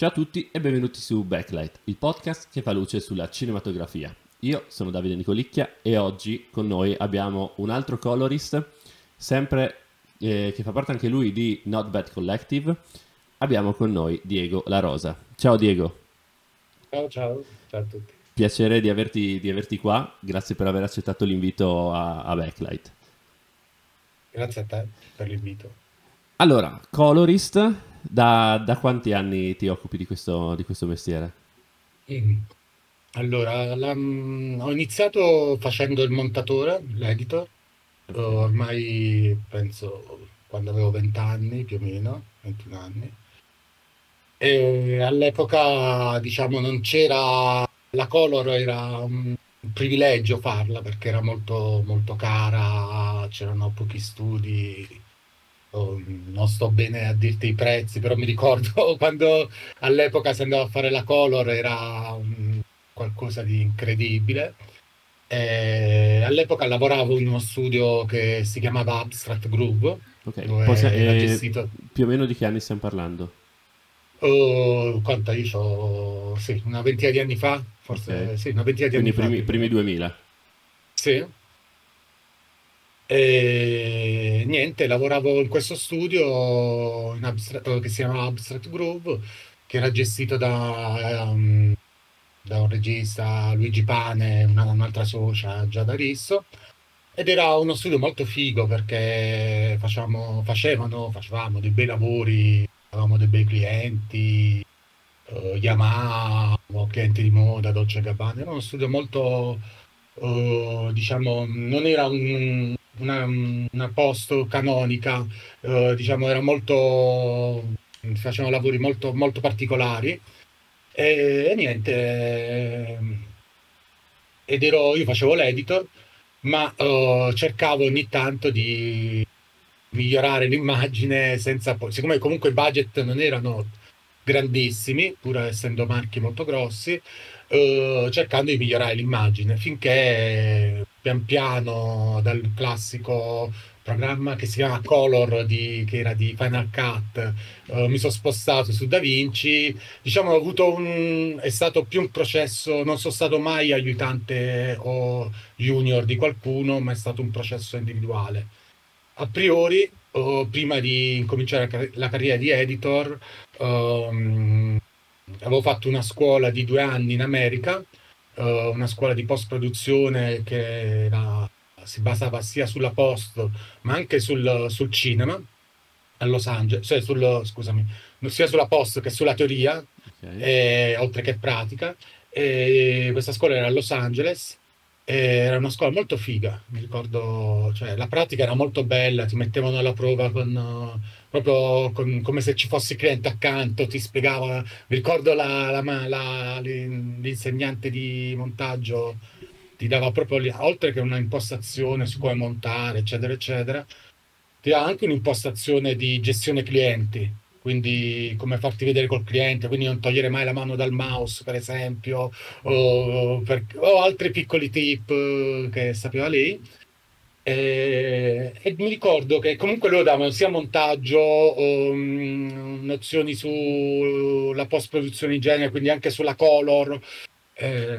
Ciao a tutti e benvenuti su Backlight, il podcast che fa luce sulla cinematografia. Io sono Davide Nicolicchia e oggi con noi abbiamo un altro colorist, sempre eh, che fa parte anche lui di Not Bad Collective. Abbiamo con noi Diego La Rosa. Ciao Diego. Ciao ciao, ciao a tutti. Piacere di averti, di averti qua, grazie per aver accettato l'invito a, a Backlight. Grazie a te per l'invito. Allora, colorist, da, da, quanti anni ti occupi di questo, di questo mestiere? Mm. Allora, la, mm, ho iniziato facendo il montatore, l'editor, ormai penso quando avevo 20 anni più o meno, 21 anni. E all'epoca, diciamo, non c'era la color, era un privilegio farla perché era molto, molto cara, c'erano pochi studi Oh, non sto bene a dirti i prezzi, però mi ricordo quando all'epoca si andava a fare la color era um, qualcosa di incredibile. E all'epoca lavoravo in uno studio che si chiamava Abstract Groove. Ok, Posa- eh, gestito... più o meno di che anni stiamo parlando? Oh, quanto io ho, sì, una ventina di anni fa, forse, okay. sì, una ventina di Quindi anni primi, fa. primi 2000. Sì, e niente, lavoravo in questo studio in abstract, che si chiama Abstract Groove, che era gestito da, um, da un regista, Luigi Pane, una, un'altra socia, Giada Risso, ed era uno studio molto figo perché facciamo, facevano, facevamo dei bei lavori, avevamo dei bei clienti, uh, Yamaha, clienti di moda, Dolce Gabbana, era uno studio molto, uh, diciamo, non era un una, una post canonica, eh, diciamo, era molto, facevano lavori molto, molto particolari. E, e niente, eh, ed ero, io facevo l'editor, ma eh, cercavo ogni tanto di migliorare l'immagine senza poi, siccome comunque i budget non erano grandissimi, pur essendo marchi molto grossi, eh, cercando di migliorare l'immagine finché pian piano dal classico programma che si chiama Color di, che era di Final Cut. Uh, mi sono spostato su DaVinci diciamo ho avuto un è stato più un processo non sono stato mai aiutante o junior di qualcuno ma è stato un processo individuale. A priori uh, prima di incominciare la carriera di editor um, avevo fatto una scuola di due anni in America uh, una scuola di post-produzione che era, si basava sia sulla post ma anche sul, sul cinema a Los Angeles, cioè sul, scusami, sia sulla post che sulla teoria, okay. e, oltre che pratica. E questa scuola era a Los Angeles era una scuola molto figa, mi ricordo, cioè, la pratica era molto bella, ti mettevano alla prova con, proprio con, come se ci fosse il cliente accanto, ti spiegava, ricordo la, la, la, l'insegnante di montaggio ti dava proprio, oltre che una impostazione su come montare, eccetera, eccetera, ti dava anche un'impostazione di gestione clienti, quindi come farti vedere col cliente, quindi non togliere mai la mano dal mouse, per esempio, o, per, o altri piccoli tip che sapeva lei. E, e, mi ricordo che comunque loro davano sia montaggio, um, nozioni sulla post-produzione in genere, quindi anche sulla color. E,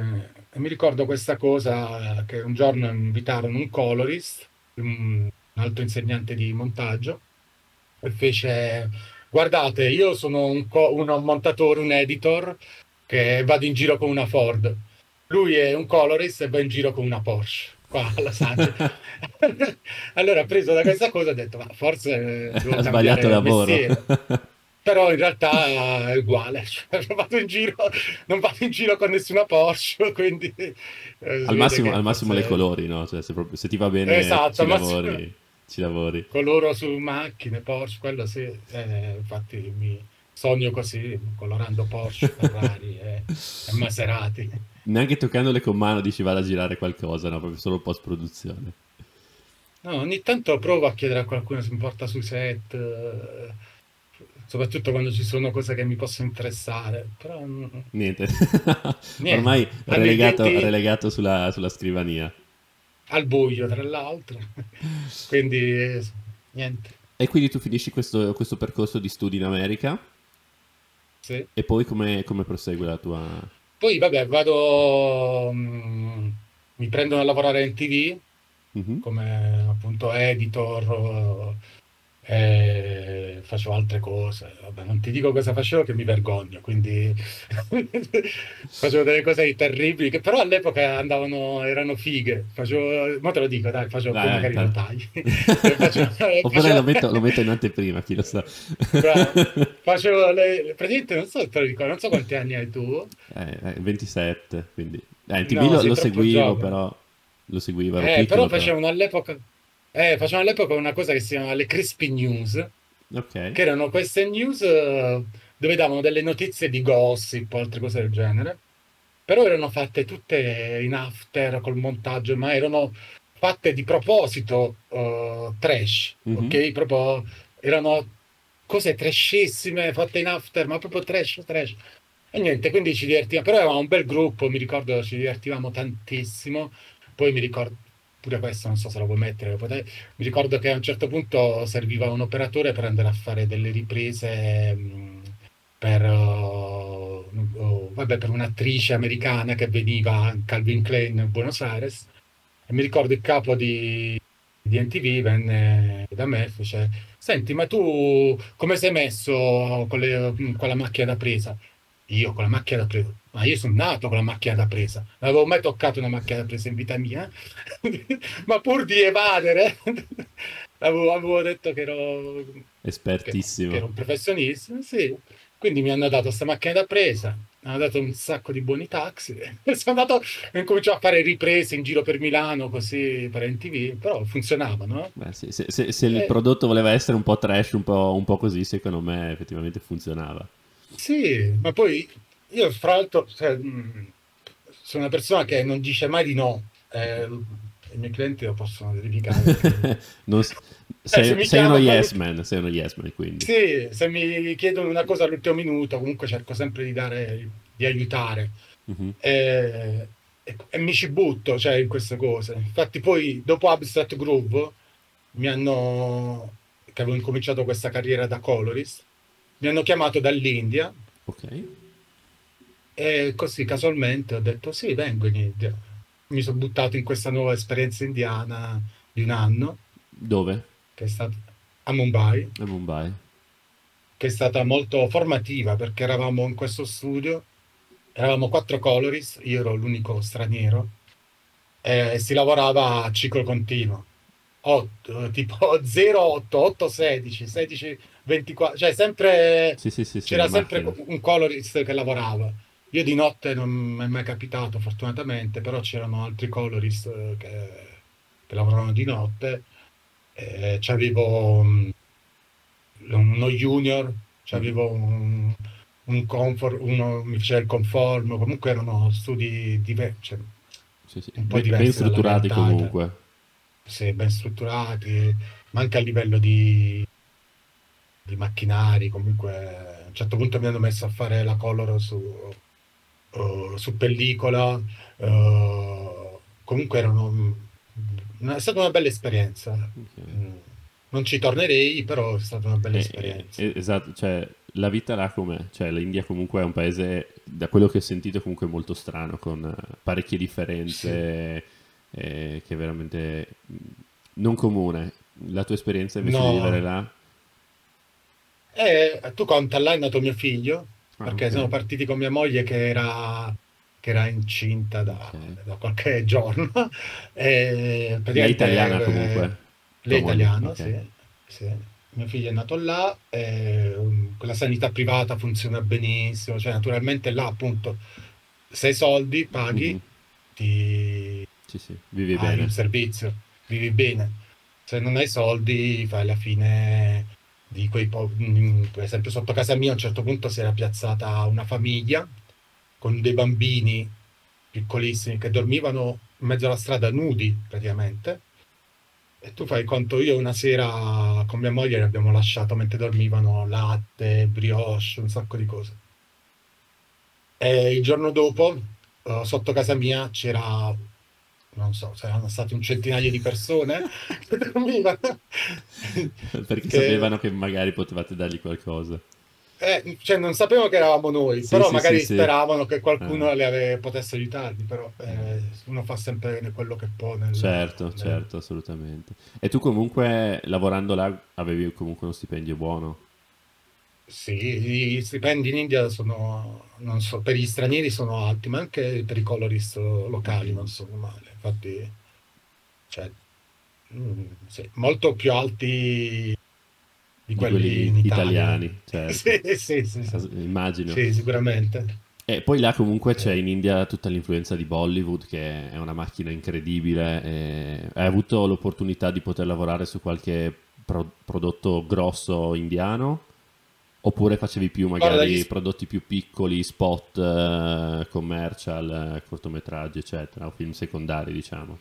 e mi ricordo questa cosa che un giorno invitarono un colorist, un altro insegnante di montaggio, e fece guardate, io sono un, co- un montatore, un editor che vado in giro con una Ford. Lui è un colorist e va in giro con una Porsche. Qua alla Sanchez. allora, preso da questa cosa, ho detto, ma forse ha sbagliato lavoro. Però in realtà è uguale, cioè, non, vado in giro, non vado in giro con nessuna Porsche, quindi... Eh, al massimo, al massimo le colori, no? Cioè, se, se ti va bene esatto, ci lavori. Massimo ci lavori. Coloro su macchine, Porsche, quello sì, eh, infatti mi, sogno così, colorando Porsche, Ferrari e, e Maserati. Neanche toccandole con mano dici vado a girare qualcosa, no? Proprio solo post produzione. No, ogni tanto provo a chiedere a qualcuno se mi porta sui set, eh, soprattutto quando ci sono cose che mi possono interessare, però Niente. niente, Ormai relegato, denti relegato sulla, sulla scrivania. al buio, tra l'altro, quindi eh, niente, E quindi tu finisci questo, questo percorso di studi in America sì. e poi come, come prosegue la tua... Poi vabbè, vado, mm, mi prendono a lavorare in TV Mhm. come appunto editor, eh, facevo altre cose. Vabbè, non ti dico cosa facevo che mi vergogno, quindi facevo delle cose terribili che però all'epoca andavano, erano fighe. Facevo, ma te lo dico, dai, facevo poi Dai, magari lo tagli. Facevo- Oppure facevo- lo metto, lo metto in anteprima, chi lo sa. Facevo le, praticamente non so te lo ricordo, non so quanti anni hai tu. Eh, eh, 27, quindi... Eh, in TV No, lo, lo seguivo, giovane. però... Lo seguivo, Eh, piccolo, però però. facevano all'epoca, eh, facevano all'epoca una cosa che si chiama le Crispy News, Ok. che erano queste news eh, dove davano delle notizie di gossip o altre cose del genere, però erano fatte tutte in after col montaggio, ma erano fatte di proposito eh, trash, Mhm. ok? Proprio erano cose trashissime fatte in after, ma proprio trash, trash. E niente, quindi ci divertivamo, però eravamo un bel gruppo, mi ricordo, ci divertivamo tantissimo. Poi mi ricordo, pure questo non so se lo vuoi mettere, potete- mi ricordo che a un certo punto serviva un operatore per andare a fare delle riprese mh, per, uh, uh, vabbè, per un'attrice americana che veniva Calvin Klein a Buenos Aires. E mi ricordo il capo di, di NTV venne da me e fece: Senti, ma tu come sei messo con, le- con la macchina da presa? Io con la macchina da presa, ma io sono nato con la macchina da presa, non avevo mai toccato una macchina da presa in vita mia, ma pur di evadere, avevo, avevo detto che ero, che, che Espertissimo. ero un professionista, sì. Quindi mi hanno dato questa macchina da presa, mi hanno dato un sacco di buoni taxi, e sono andato e cominciavo a fare riprese in giro per Milano, così per NTV, però funzionavano. no? Beh, sì, se, se- se il Eh, prodotto voleva essere un po' trash, un po', un po' così, secondo me effettivamente funzionava. Sì, ma poi io fra l'altro cioè, sono una persona che non dice mai di no. Eh, I miei clienti lo possono verificare. Non s- Eh, se sei, sei uno yes man, sei uno yes man, quindi. sì, se mi chiedono una cosa all'ultimo minuto, comunque cerco sempre di dare, di aiutare. Mhm. E, e- e mi ci butto, cioè, in queste cose. Infatti poi dopo Abstract Groove mi hanno, che avevo incominciato questa carriera da colorist, mi hanno chiamato dall'India Ok. E così casualmente ho detto sì, vengo in India. Mi sono buttato in questa nuova esperienza indiana di un anno, Dove? che è stata a Mumbai, A Mumbai. che è stata molto formativa perché eravamo in questo studio, eravamo quattro colorist, io ero l'unico straniero, e si lavorava a ciclo continuo. 8, tipo 08, 8, 16, 16, 24, cioè sempre Sì, sì, sì, c'era sempre macchina. un colorist che lavorava. Io di notte non mi è mai capitato, fortunatamente, però c'erano altri colorist eh, che, che lavoravano di notte. E c'avevo mm, uno junior, c'avevo un, un comfort, uno mi faceva il conform, comunque erano studi diversi, Sì, sì. un po' Ben, ben diversi dalla strutturati comunque. sì, ben strutturati, ma anche a livello di, di macchinari, comunque a un certo punto mi hanno messo a fare la color su, eh, su pellicola, eh, comunque erano, è stata una bella esperienza. Ok. Mm, Non ci tornerei, però è stata una bella Eh, esperienza. eh, esatto, cioè la vita là com'è? Cioè l'India comunque è un paese, da quello che ho sentito, comunque molto strano, con eh, parecchie Sì. differenze, eh, che è veramente mh, non comune. La tua esperienza invece di vivere No, là? E tu conta, là è nato mio figlio, Ah, perché ok, siamo partiti con mia moglie che era, che era incinta da, ok. da qualche giorno. E Lei è italiana eh, comunque, lei è tua moglie? italiano, Ok. sì, sì. Mio figlio è nato là, e, um, la sanità privata funziona benissimo, cioè naturalmente là appunto se hai soldi paghi, Mhm. ti Sì, sì, vivi hai un bene. servizio, vivi bene. Se non hai soldi, fai alla fine di quei po- mm, per esempio sotto casa mia a un certo punto si era piazzata una famiglia con dei bambini piccolissimi che dormivano in mezzo alla strada nudi praticamente. E tu fai conto io una sera con mia moglie li abbiamo lasciato mentre dormivano latte, brioche, un sacco di cose. E il giorno dopo uh, sotto casa mia c'era non so, saranno stati un centinaio di persone che dormivano. Perché che... sapevano che magari potevate dargli qualcosa. Eh, cioè non sapevano che eravamo noi, sì, però sì, magari sì, speravano che qualcuno eh. ave... potesse aiutarli, però eh, uno fa sempre quello che può. Nel, certo, nel... certo, assolutamente. E tu comunque lavorando là avevi comunque uno stipendio buono? Sì, gli stipendi in India sono, non so, per gli stranieri sono alti, ma anche per i colorist locali non sono male. Infatti, cioè, mm, sì, molto più alti di quelli, quelli in italiani. Certo. sì, sì, sì, sì, Immagino. Sì, sicuramente. E poi là comunque c'è in India tutta l'influenza di Bollywood che è una macchina incredibile. hai avuto l'opportunità di poter lavorare su qualche pro- prodotto grosso indiano? Oppure facevi più magari Guarda, gli... prodotti più piccoli, spot, uh, commercial, uh, cortometraggi, eccetera, o film secondari, diciamo?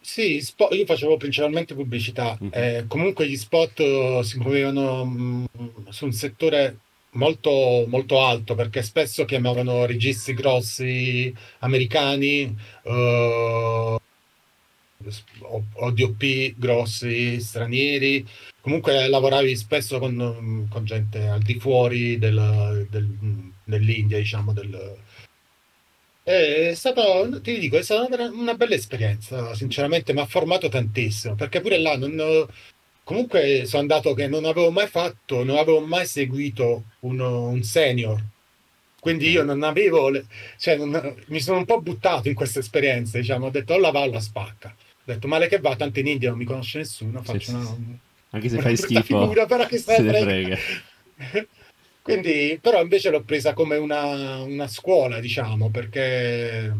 Sì, spot, io facevo principalmente pubblicità. Mm-hmm. Eh, comunque gli spot uh, si muovevano mh, mm, su un settore molto, molto alto perché spesso chiamavano registi grossi americani uh, o DOP grossi stranieri comunque lavoravi spesso con, con gente al di fuori del, del, dell'India, diciamo, del... È stato, ti dico, è stata una, bella esperienza, sinceramente, mi ha formato tantissimo, perché pure là non, comunque sono andato che non avevo mai fatto, non avevo mai seguito uno, un senior, quindi io non avevo, cioè non, mi sono un po' buttato in questa esperienza, diciamo, ho detto, la va, la spacca. Ho detto, male che va, tanto in India non mi conosce nessuno, faccio sì, una, sì anche se fai schifo, figura, però che se ne frega. Quindi, però invece l'ho presa come una, una scuola, diciamo, perché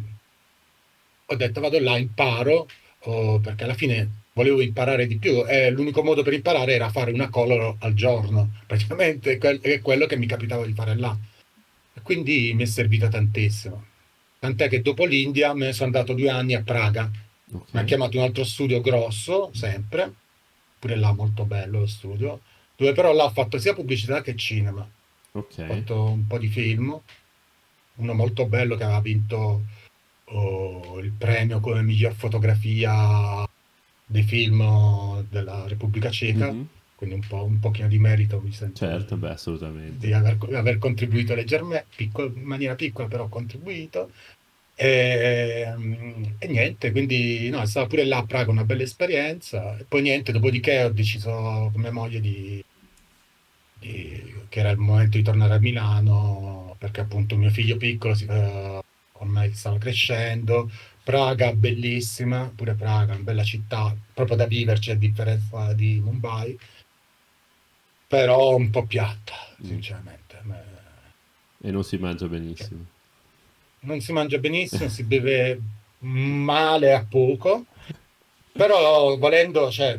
ho detto vado là, imparo, oh, perché alla fine volevo imparare di più e l'unico modo per imparare era fare una color al giorno, praticamente è quello che mi capitava di fare là. E quindi mi è servito tantissimo. Tant'è che dopo l'India me ne sono andato due anni a Praga. Mi ha chiamato un altro studio grosso, sempre, pure là molto bello lo studio, dove però là ho fatto sia pubblicità che cinema. Okay. Ho fatto un po' di film, uno molto bello che aveva vinto oh, il premio come miglior fotografia dei film della Repubblica Ceca. Mm-hmm. Quindi un, po', un pochino di merito mi sento. Certo, beh, assolutamente. Di aver, aver contribuito leggermente, piccolo, in maniera piccola, però ho contribuito. E, ehm, e, niente, quindi no, è stata pure là a Praga una bella esperienza. E poi niente, dopodiché ho deciso con mia moglie di, di, che era il momento di tornare a Milano, perché appunto mio figlio piccolo uh, ormai stava crescendo. Praga, bellissima, pure Praga, una bella città, proprio da viverci a differenza di Mumbai, però un po' piatta, mm. sinceramente. E non si mangia benissimo non si mangia benissimo, si beve male a poco, però volendo, cioè,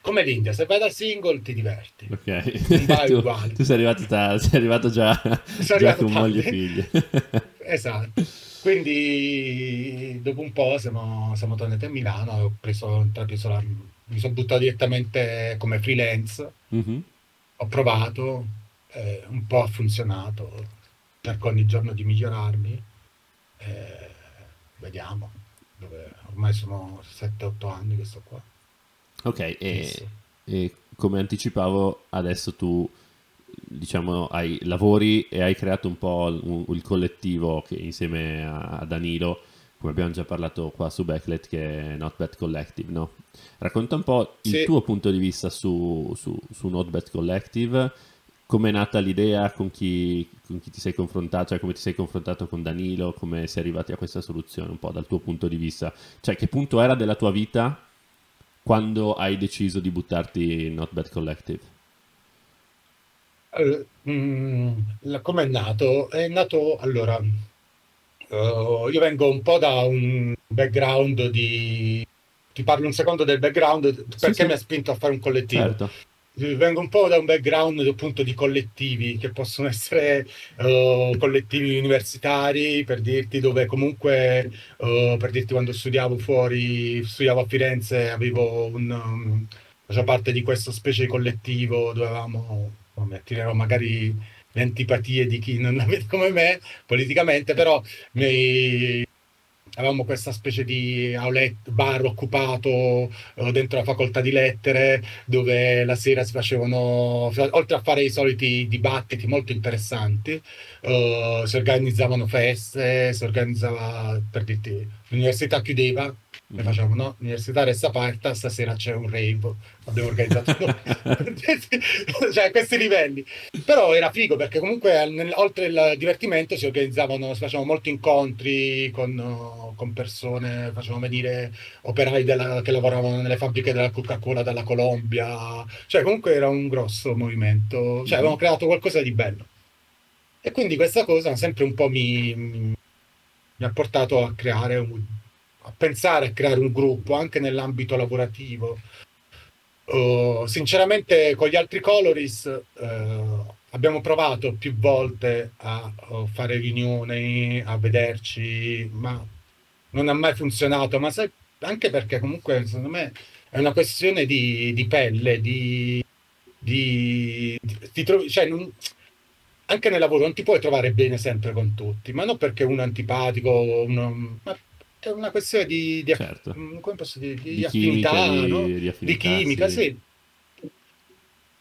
come l'India, se vai da single ti diverti. Ok. tu, tu sei arrivato, da, sei arrivato già, già arrivato con moglie e figli. esatto. Quindi dopo un po' siamo, siamo tornati a Milano, ho preso, preso la, mi sono buttato direttamente come freelance, mm-hmm. ho provato, eh, un po' ha funzionato cerco ogni giorno di migliorarmi. Eh, vediamo, dove ormai sono 7-8 anni che sto qua. Ok, e, e, come anticipavo, adesso tu diciamo hai, lavori e hai creato un po' un, il collettivo che insieme a, a, Danilo, come abbiamo già parlato qua su Backlet, che è Not Bad Collective, no? Racconta un po' il sì. tuo punto di vista su, su, su Not Bad Collective come è nata l'idea, con chi, con chi, ti sei confrontato, cioè come ti sei confrontato con Danilo, come sei arrivati a questa soluzione, un po' dal tuo punto di vista. Cioè, che punto era della tua vita quando hai deciso di buttarti in Not Bad Collective? Uh, mm, come è nato? È nato, allora, uh, io vengo un po' da un background di... Ti parlo un secondo del background perché sì, sì. mi ha spinto a fare un collettivo. Certo vengo un po' da un background appunto di collettivi che possono essere uh, collettivi universitari, per dirti dove comunque, uh, per dirti quando studiavo fuori, studiavo a Firenze, avevo un, um, facevo parte di questa specie di collettivo dove avevamo, mi attirerò magari le antipatie di chi non la vede come me politicamente, però mi, avevamo questa specie di outlet, bar occupato uh, dentro la facoltà di lettere dove la sera si facevano, oltre a fare i soliti dibattiti molto interessanti, uh, si organizzavano feste, si organizzava, per dirti, l'università chiudeva, e mm. facciamo no, l'università resta aperta, stasera c'è un rave, abbiamo organizzato cioè a questi livelli. Però era figo perché comunque nel, oltre il divertimento si organizzavano, si facevano molti incontri con, con persone, facevano venire operai della, che lavoravano nelle fabbriche della Coca-Cola dalla Colombia, cioè comunque era un grosso movimento, cioè avevamo creato qualcosa di bello. E quindi questa cosa sempre un po' mi, mi ha portato a creare un a pensare a creare un gruppo anche nell'ambito lavorativo. Uh, sinceramente, con gli altri Coloris uh, abbiamo provato più volte a uh, fare riunioni, a vederci, ma non ha mai funzionato. Ma sai, anche perché comunque secondo me è una questione di, di pelle, di, di, di trovi, cioè non, anche nel lavoro non ti puoi trovare bene sempre con tutti, ma non perché uno è antipatico, uno, ma è una questione di, di, certo. Mm, di, di, di affinità, chimica, no? di, affinità, di chimica, sì. sì.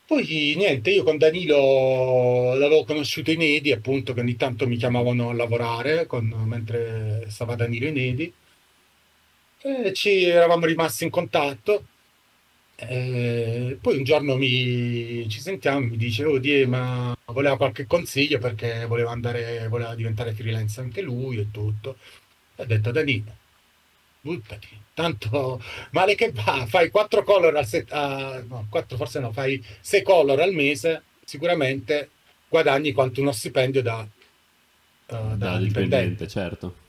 Poi niente, io con Danilo l'avevo conosciuto in Edi, appunto, che ogni tanto mi chiamavano a lavorare con, mentre stava Danilo in Edi. E ci eravamo rimasti in contatto. E poi un giorno mi, ci sentiamo e mi dice, oh Die, ma voleva qualche consiglio perché voleva andare, voleva diventare freelance anche lui e tutto. Ho detto Danilo, buttati, tanto male che va, fai quattro color al set, uh, no, quattro forse no, fai sei color al mese, sicuramente guadagni quanto uno stipendio da, uh, da, da dipendente. certo.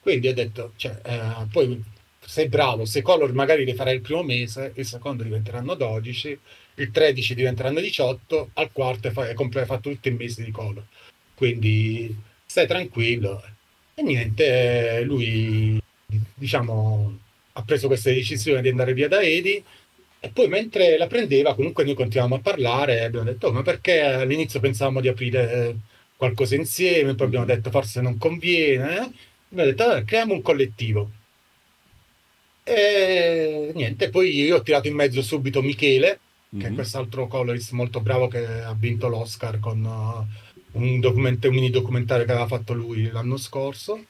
Quindi ho detto, cioè, uh, poi sei bravo, sei color magari li farai il primo mese, il secondo diventeranno 12, il 13 diventeranno 18, al quarto hai fatto tutto il mese di color. Quindi stai tranquillo e niente, lui diciamo ha preso questa decisione di andare via da Edi e poi mentre la prendeva comunque noi continuavamo a parlare e abbiamo detto oh, ma perché all'inizio pensavamo di aprire qualcosa insieme, poi abbiamo detto forse non conviene, eh? abbiamo detto allora, creiamo un collettivo. E niente, poi io ho tirato in mezzo subito Michele, mm-hmm. che è mhm. quest'altro colorist molto bravo che ha vinto l'Oscar con... Uh, un, documento, un mini documentario che aveva fatto lui l'anno scorso,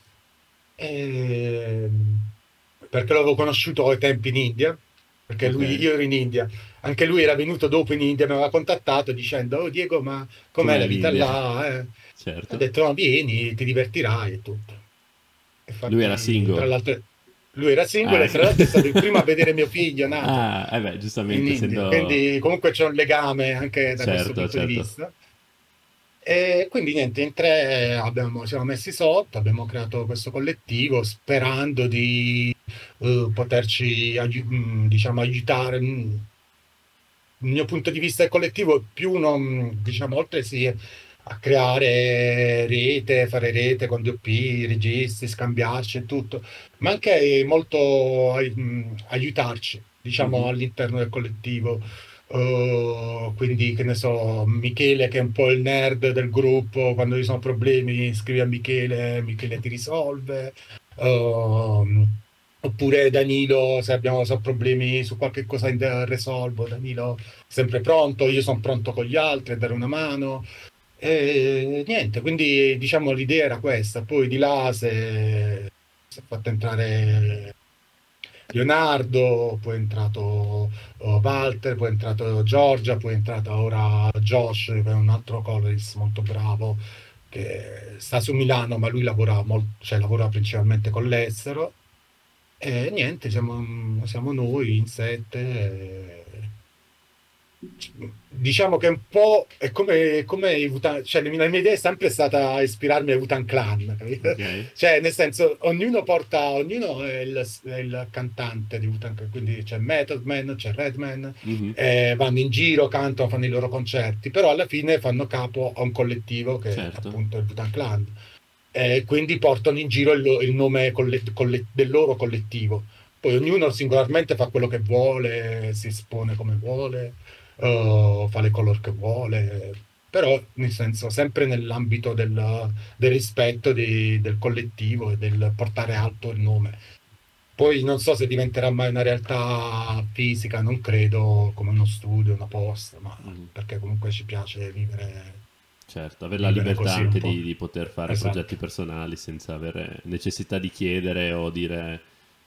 e... perché l'avevo conosciuto ai tempi in India, perché okay. lui, io ero in India, anche lui era venuto dopo in India, mi aveva contattato dicendo, oh Diego, ma com'è Come la vita là? Eh? Certo. Ho detto, no, vieni, ti divertirai e tutto. E infatti, lui era single. Tra l'altro, lui era single ah, e tra l'altro è stato il primo a vedere mio figlio nato. Ah, eh beh, giustamente. Essendo... Quindi comunque c'è un legame anche da certo, questo punto certo. di vista. E quindi niente, in tre abbiamo, siamo messi sotto, abbiamo creato questo collettivo sperando di uh, poterci mm, diciamo, aiutare. Il mio punto di vista collettivo più uno, mm, diciamo, oltre sì, a creare rete, fare rete con DOP, registri, scambiarci e tutto, ma anche molto mm, aiutarci, diciamo, mm-hmm. all'interno del collettivo Uh, quindi che ne so, Michele che è un po' il nerd del gruppo, quando ci sono problemi scrivi a Michele, Michele ti risolve. Uh, oppure Danilo, se abbiamo so, problemi su qualche cosa risolvo, Danilo sempre pronto, io sono pronto con gli altri a dare una mano. E niente, quindi diciamo l'idea era questa, poi di là si è fatto entrare Leonardo, poi è entrato uh, Walter, poi è entrato Giorgia, poi è entrato ora Josh, che è un altro colorist molto bravo che sta su Milano, ma lui lavora, molto, cioè, lavora principalmente con l'estero. E niente, siamo, siamo noi in sette. Diciamo che un po' è come, come i Wutan, cioè la mia idea è sempre stata ispirarmi ai Wutan Clan, okay. cioè nel senso ognuno porta, ognuno è il, è il cantante di Wutan Clan, quindi c'è Method Man, c'è Redman, mm-hmm. eh, vanno in giro, cantano, fanno i loro concerti, però alla fine fanno capo a un collettivo che certo. è appunto il Wutan Clan, e quindi portano in giro il, il nome collet, collet, del loro collettivo. Poi ognuno singolarmente fa quello che vuole, si espone come vuole uh, fa le color che vuole, però nel senso sempre nell'ambito del, del rispetto di, del collettivo e del portare alto il nome. Poi non so se diventerà mai una realtà fisica, non credo come uno studio, una posta, ma mm. perché comunque ci piace vivere. Certo, avere la libertà anche di, di, poter fare esatto. progetti personali senza avere necessità di chiedere o dire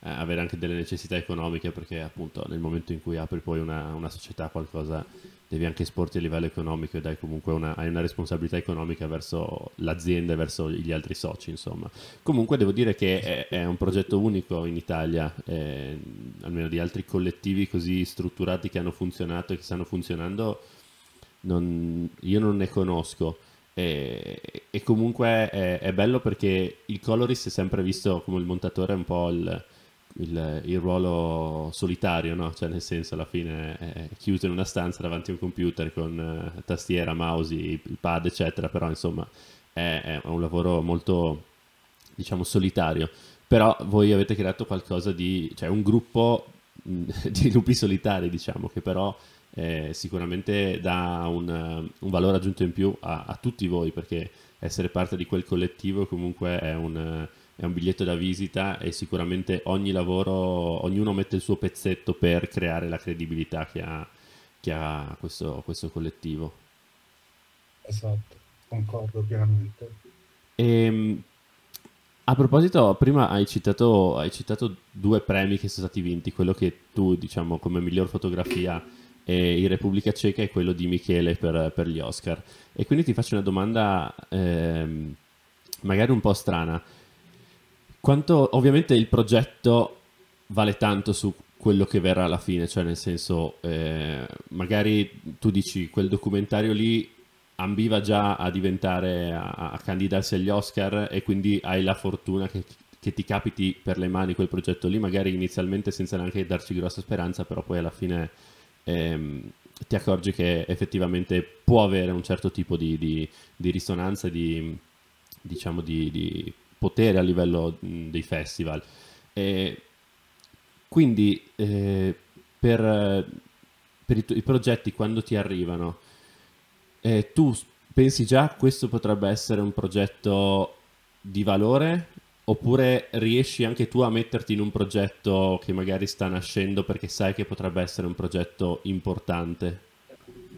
avere anche delle necessità economiche perché appunto nel momento in cui apri poi una, una società qualcosa devi anche esporti a livello economico e dai comunque una, hai una responsabilità economica verso l'azienda e verso gli altri soci insomma. Comunque devo dire che è, è un progetto unico in Italia eh, almeno di altri collettivi così strutturati che hanno funzionato e che stanno funzionando non, io non ne conosco. E, e comunque è, è, bello perché il Coloris è sempre visto come il montatore un po' il, il, il, ruolo solitario, no? Cioè nel senso alla fine chiuso in una stanza davanti a un computer con uh, tastiera, mouse, il pad eccetera, però insomma è, è, un lavoro molto diciamo solitario. Però voi avete creato qualcosa di, cioè un gruppo di lupi solitari diciamo che però eh, sicuramente dà un, un, valore aggiunto in più a, a tutti voi perché essere parte di quel collettivo comunque è un è un biglietto da visita e sicuramente ogni lavoro, ognuno mette il suo pezzetto per creare la credibilità che ha, che ha questo, questo collettivo. Esatto, concordo pienamente. E, ehm, a proposito, prima hai citato, hai citato due premi che sono stati vinti, quello che tu, diciamo, come miglior fotografia e in Repubblica Ceca e quello di Michele per, per, gli Oscar. E quindi ti faccio una domanda ehm, magari un po' strana. Quanto ovviamente il progetto vale tanto su quello che verrà alla fine, cioè nel senso, eh, magari tu dici quel documentario lì ambiva già a diventare, a, a, candidarsi agli Oscar e quindi hai la fortuna che, che, ti capiti per le mani quel progetto lì, magari inizialmente senza neanche darci grossa speranza, però poi alla fine ehm, ti accorgi che effettivamente può avere un certo tipo di, di, di risonanza, di, diciamo di, di potere a livello dei festival. E quindi eh, per, per i, i, progetti quando ti arrivano, eh, tu pensi già questo potrebbe essere un progetto di valore oppure riesci anche tu a metterti in un progetto che magari sta nascendo perché sai che potrebbe essere un progetto importante?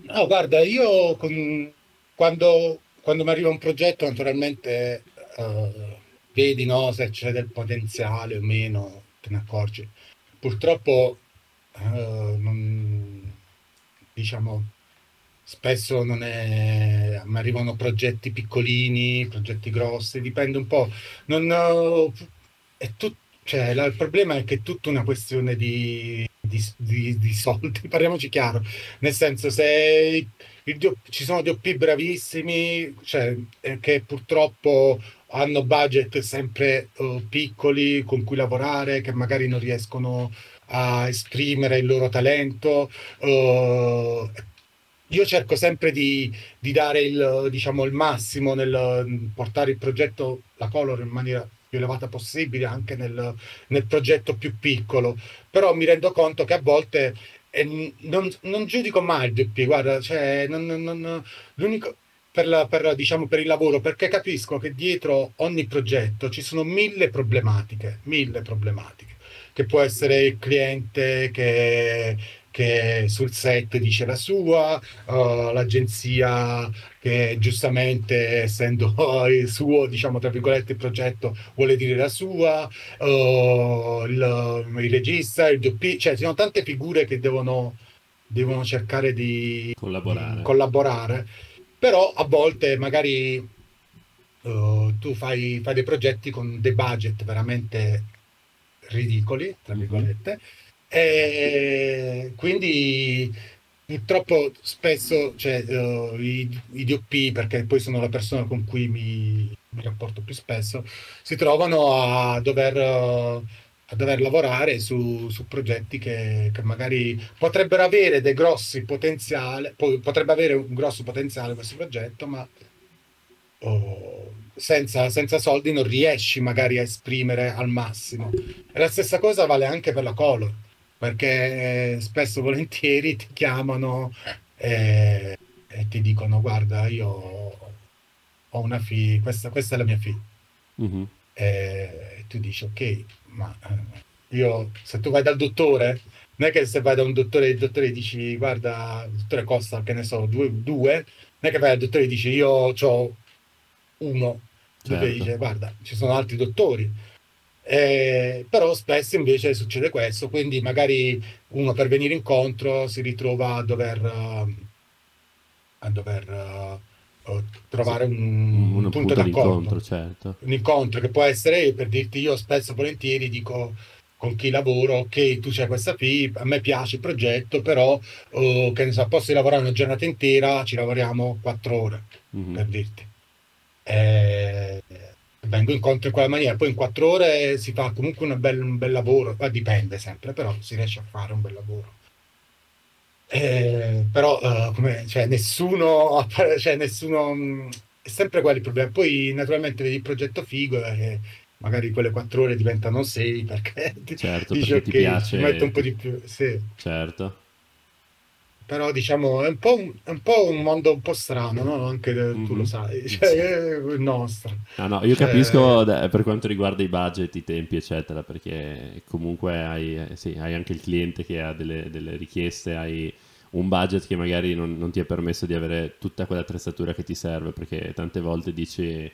No, guarda, io con, quando, quando mi arriva un progetto naturalmente... Uh, vedi no, se c'è del potenziale o meno, te ne accorgi. Purtroppo, eh, non, diciamo, spesso non è, mi arrivano progetti piccolini, progetti grossi, dipende un po'. Non, è tut, cioè, la, il problema è che è tutta una questione di, di, di, di soldi, parliamoci chiaro, nel senso se il, ci sono DOP bravissimi, cioè, eh, che purtroppo hanno budget sempre uh, piccoli con cui lavorare, che magari non riescono a esprimere il loro talento. Uh, io cerco sempre di, di dare il, diciamo, il, massimo nel portare il progetto, la Color, in maniera più elevata possibile, anche nel, nel progetto più piccolo. Però mi rendo conto che a volte eh, non, non, giudico mai il DP, guarda, cioè, non, non, l'unico per, la, per, diciamo, per il lavoro, perché capisco che dietro ogni progetto ci sono mille problematiche, mille problematiche, che può essere il cliente che, che sul set dice la sua, uh, l'agenzia che giustamente essendo il suo, diciamo tra virgolette, il progetto vuole dire la sua, uh, il, il, regista, il DP, cioè ci sono tante figure che devono, devono cercare di collaborare. Di collaborare però a volte magari uh, tu fai, fai, dei progetti con dei budget veramente ridicoli, tra mhm. virgolette, mm-hmm. e quindi purtroppo spesso cioè, uh, i, i, DOP, perché poi sono la persona con cui mi, mi rapporto più spesso, si trovano a dover, uh, a dover lavorare su, su progetti che, che, magari potrebbero avere dei grossi potenziali, potrebbe avere un grosso potenziale questo progetto, ma oh, senza, senza soldi non riesci magari a esprimere al massimo. E la stessa cosa vale anche per la color perché spesso volentieri ti chiamano e, e ti dicono guarda io ho una figlia, questa, questa, è la mia figlia. Mm-hmm. E tu dici ok, ma eh, io se tu vai dal dottore, non è che se vai da un dottore, il dottore dici guarda, il dottore costa, che ne so, due, due non è che vai dal dottore e dici io ho uno, certo. dice guarda, ci sono altri dottori eh, però spesso invece succede questo, quindi magari uno per venire incontro si ritrova a dover, a dover trovare un, un, un punto, d'accordo. Certo. Un incontro che può essere, per dirti, io spesso e volentieri dico con chi lavoro, ok, tu c'hai questa fee, a me piace il progetto, però uh, che ne so, posso lavorare una giornata intera, ci lavoriamo quattro ore, mm-hmm. per dirti. Eh, vengo incontro in quella maniera. Poi in quattro ore si fa comunque bel, un bel lavoro, ma dipende sempre, però si riesce a fare un bel lavoro. Eh, però uh, come, cioè, nessuno, cioè, nessuno mm, è sempre quello il problema. Poi naturalmente vedi il progetto figo e magari quelle quattro ore diventano sei perché, certo, dici, perché ti piace. metto un po' di più. Sì. Certo. Però diciamo è un, po' un, un po' un mondo un po' strano, no? Anche mm-hmm. tu lo mhm. sai, cioè, è il nostro. Ah, no, io cioè... capisco per quanto riguarda i budget, i tempi, eccetera, perché comunque hai, eh, sì, hai anche il cliente che ha delle, delle, richieste, hai un budget che magari non, non ti è permesso di avere tutta quell'attrezzatura che ti serve, perché tante volte dici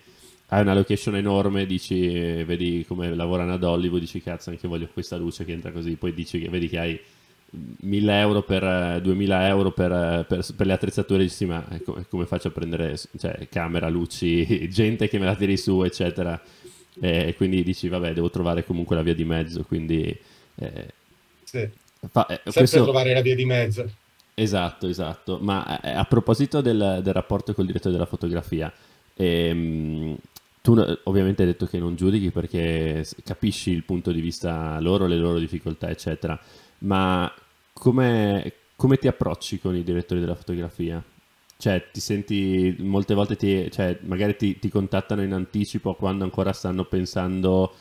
hai una location enorme, dici, vedi come lavorano ad Hollywood, dici cazzo anche voglio questa luce che entra così, poi dici che vedi che hai 1000 euro per 2000 euro per, per, per le attrezzature dici ma come, come faccio a prendere cioè, camera, luci, gente che me la tiri su eccetera? E quindi dici vabbè devo trovare comunque la via di mezzo quindi eh, sì. fa, eh, sempre questo... trovare la via di mezzo. Esatto esatto. Ma eh, a proposito del, del, rapporto col direttore della fotografia ehm, tu ovviamente hai detto che non giudichi perché capisci il punto di vista loro, le loro difficoltà eccetera ma come, come ti approcci con i direttori della fotografia? Cioè, ti senti molte volte, ti, cioè, magari ti, ti, contattano in anticipo quando ancora stanno pensando,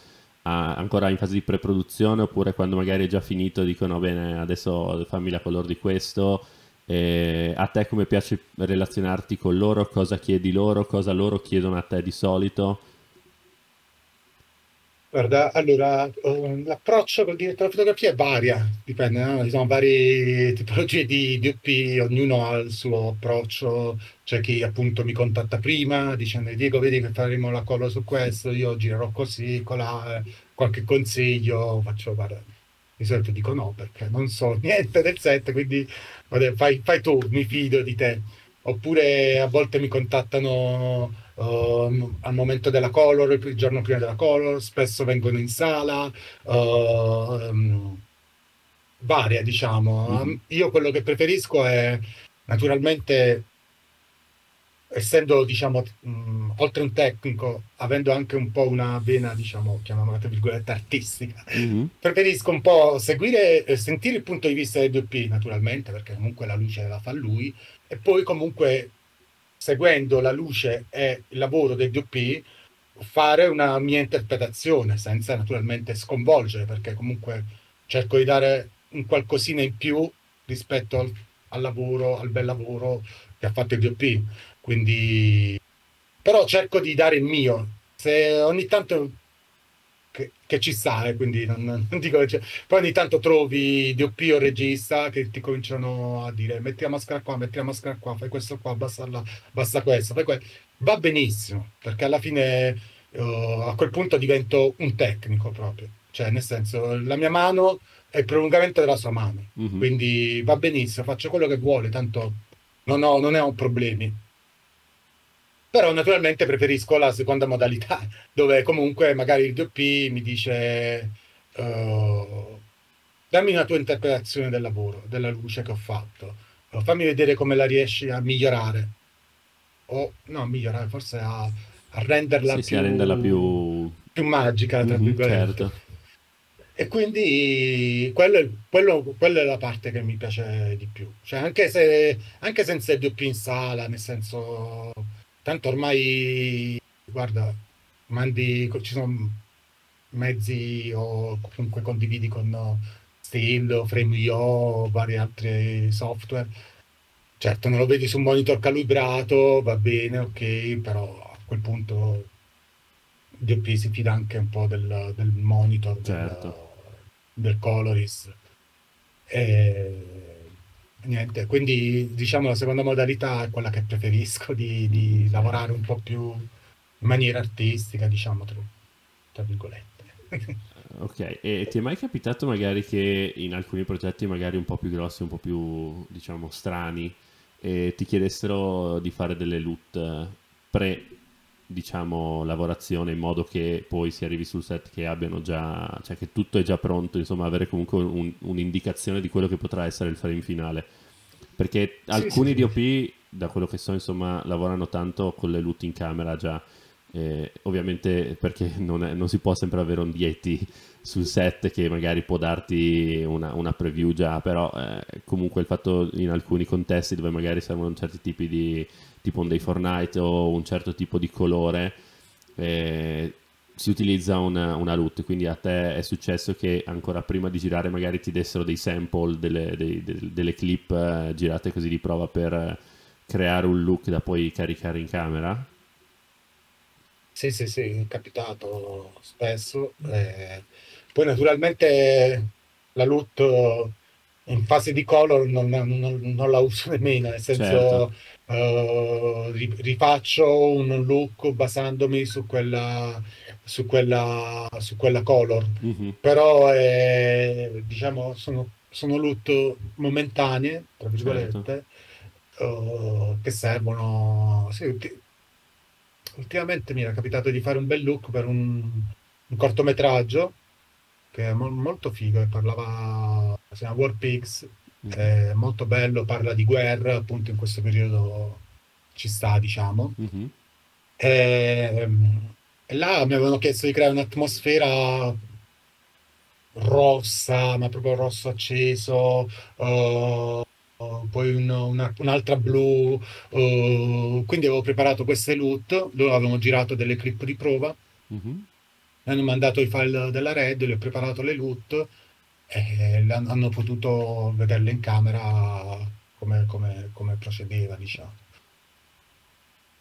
a, ancora in fase di pre-produzione, oppure quando magari è già finito dicono bene, adesso fammi la color di questo. E a te come piace relazionarti con loro? Cosa chiedi loro? Cosa loro chiedono a te di solito? Guarda, allora, uh, l'approccio col direttore della fotografia varia, dipende, no? Ci sono varie tipologie di DOP, ognuno ha il suo approccio, c'è chi appunto mi contatta prima dicendo Diego vedi che faremo la colla su questo, io girerò così, colà, qualche consiglio, faccio, guarda, di solito dico no perché non so niente del set, quindi vabbè, fai, fai tu, mi fido di te. Oppure a volte mi contattano uh, al momento della color, il giorno prima della color, spesso vengono in sala, uh, um, varia diciamo. Mm-hmm. Io quello che preferisco è naturalmente essendo diciamo mh, oltre un tecnico avendo anche un po' una vena diciamo chiamiamola tra virgolette artistica mm-hmm. preferisco un po' seguire e sentire il punto di vista del DP naturalmente perché comunque la luce la fa lui e poi comunque seguendo la luce e il lavoro del DOP, fare una mia interpretazione senza naturalmente sconvolgere, perché comunque cerco di dare un qualcosina in più rispetto al, al lavoro, al bel lavoro che ha fatto il DOP. Quindi, però cerco di dare il mio. Se ogni tanto che, che, ci sta, eh, quindi non, non dico cioè, poi ogni tanto trovi DOP o regista che ti cominciano a dire metti la maschera qua, metti la maschera qua, fai questo qua, basta, la, basta questo, fai que-". va benissimo, perché alla fine uh, a quel punto divento un tecnico proprio, cioè nel senso la mia mano è il prolungamento della sua mano, mm-hmm. quindi va benissimo, faccio quello che vuole, tanto non, ho, non ne ho problemi. Però naturalmente preferisco la seconda modalità, dove comunque magari il DOP mi dice uh, dammi una tua interpretazione del lavoro, della luce che ho fatto. fammi vedere come la riesci a migliorare. O no, migliorare, forse a, a renderla Sì, sì, a più, renderla più... più magica, tra Mhm, virgolette. certo, E quindi quello, è- quello- quella è la parte che mi piace di più. Cioè, anche se, anche senza il doppio in sala, nel senso, tanto ormai, guarda, mandi, ci sono mezzi o comunque condividi con Still o Frame.io vari altri software. Certo, non lo vedi su un monitor calibrato, va bene, ok, però a quel punto DP si fida anche un po' del, del monitor, del, certo. del Coloris. E niente, quindi diciamo la seconda modalità è quella che preferisco di, di lavorare un po' più in maniera artistica, diciamo, tra, tra virgolette. Ok, e ti è mai capitato magari che in alcuni progetti magari un po' più grossi, un po' più, diciamo, strani, eh, ti chiedessero di fare delle loot pre, diciamo, lavorazione in modo che poi si arrivi sul set che abbiano già, cioè che tutto è già pronto, insomma, avere comunque un- un'indicazione di quello che potrà essere il frame finale. Perché Sì, sì, alcuni sì. DOP, da quello che so, insomma, lavorano tanto con le loot in camera già. eh, ovviamente perché non, è- non si può sempre avere un Yeti sul set che magari può darti una, una preview già, però eh, comunque il fatto in alcuni contesti dove magari servono certi tipi di, tipo un Day for Night o un certo tipo di colore, eh, si utilizza una, una LUT, quindi a te è successo che ancora prima di girare magari ti dessero dei sample, delle, dei- del- delle clip eh, girate così di prova per eh, creare un look da poi caricare in camera? Sì, sì, sì, è capitato spesso. eh, poi naturalmente la loot in fase di color non, non- non la uso nemmeno, nel Certo. senso eh, ri- rifaccio un look basandomi su quella, su quella, su quella color. Mhm, Però eh, diciamo sono, sono loot momentanee, tra certo. virgolette, eh, che servono. sì, ulti- ultimamente mi era capitato di fare un bel look per un, un cortometraggio che è mol- molto figo, e parlava, si chiama War Pigs, Mhm, è molto bello, parla di guerra, appunto in questo periodo ci sta, diciamo. mhm, E, e là mi avevano chiesto di creare un'atmosfera rossa, ma proprio rosso acceso, eh, poi un- una- un'altra blu, eh, quindi avevo preparato queste loot, dove avevamo girato delle clip di prova, mhm. Mi hanno mandato i file della Red, le ho preparato le loot e hanno potuto vederle in camera come, come- come procedeva, diciamo.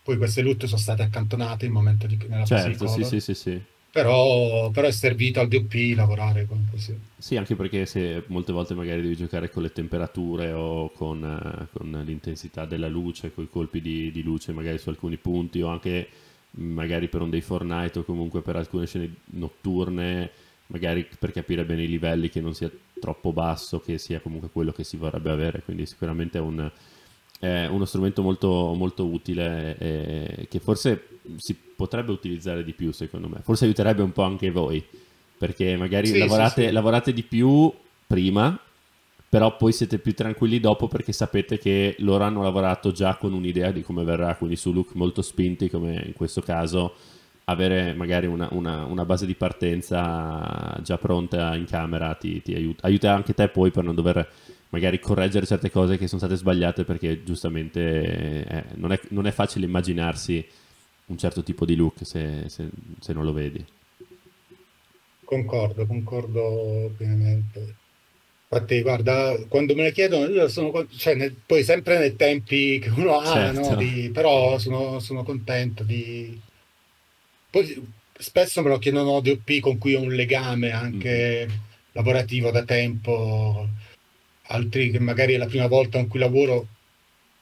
Poi queste loot sono state accantonate in momento di- nella fase di Certo, sì, sì, sì, sì. però, però è servito al DOP lavorare con così. Sì, anche perché se molte volte magari devi giocare con le temperature o con, eh, con l'intensità della luce, con i colpi di, di luce magari su alcuni punti o anche magari per un day for night o comunque per alcune scene notturne, magari per capire bene i livelli che non sia troppo basso, che sia comunque quello che si vorrebbe avere. Quindi sicuramente è un, è uno strumento molto, molto utile e che forse si potrebbe utilizzare di più, secondo me. Forse aiuterebbe un po' anche voi, perché magari Sì, sì, lavorate, sì. lavorate di più prima, però poi siete più tranquilli dopo perché sapete che loro hanno lavorato già con un'idea di come verrà, quindi su look molto spinti, come in questo caso, avere magari una, una- una base di partenza già pronta in camera ti, ti aiuta. Aiuta anche te poi per non dover magari correggere certe cose che sono state sbagliate perché giustamente eh, non, è, non è facile immaginarsi un certo tipo di look se, se- se non lo vedi. Concordo, concordo pienamente. Infatti, guarda, quando me ne chiedono, io sono, cioè, nel- poi sempre nei tempi che uno ha, no? Certo. Di- però sono, sono contento di... Poi spesso me lo chiedono DOP con cui ho un legame anche lavorativo da tempo, altri che magari è la prima volta con cui lavoro,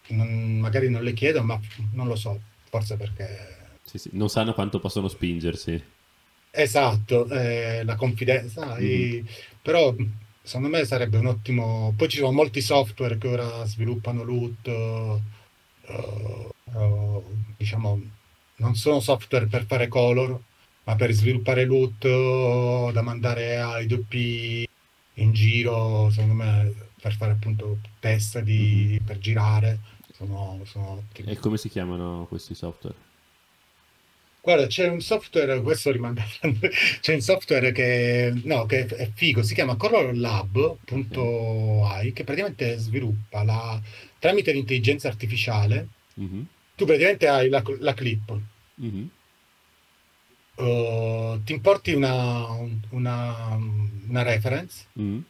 non- magari non le chiedo, ma non lo so, forse perché... Sì, sì, Non sanno quanto possono spingersi. Esatto, eh, la confidenza, Mhm. sai, però secondo me sarebbe un ottimo... Poi ci sono molti software che ora sviluppano loot, eh, eh, diciamo, non sono software per fare color, ma per sviluppare loot eh, da mandare ai doppi in giro, secondo me per fare appunto test di, per girare, sono, sono. E come si chiamano questi software? Guarda, c'è un software, questo rimane, c'è un software che, no, che è figo, si chiama colorlab.ai, che praticamente sviluppa la, tramite l'intelligenza artificiale, Mhm, tu praticamente hai la, la clip, mhm, uh, ti importi una, una, una reference mhm,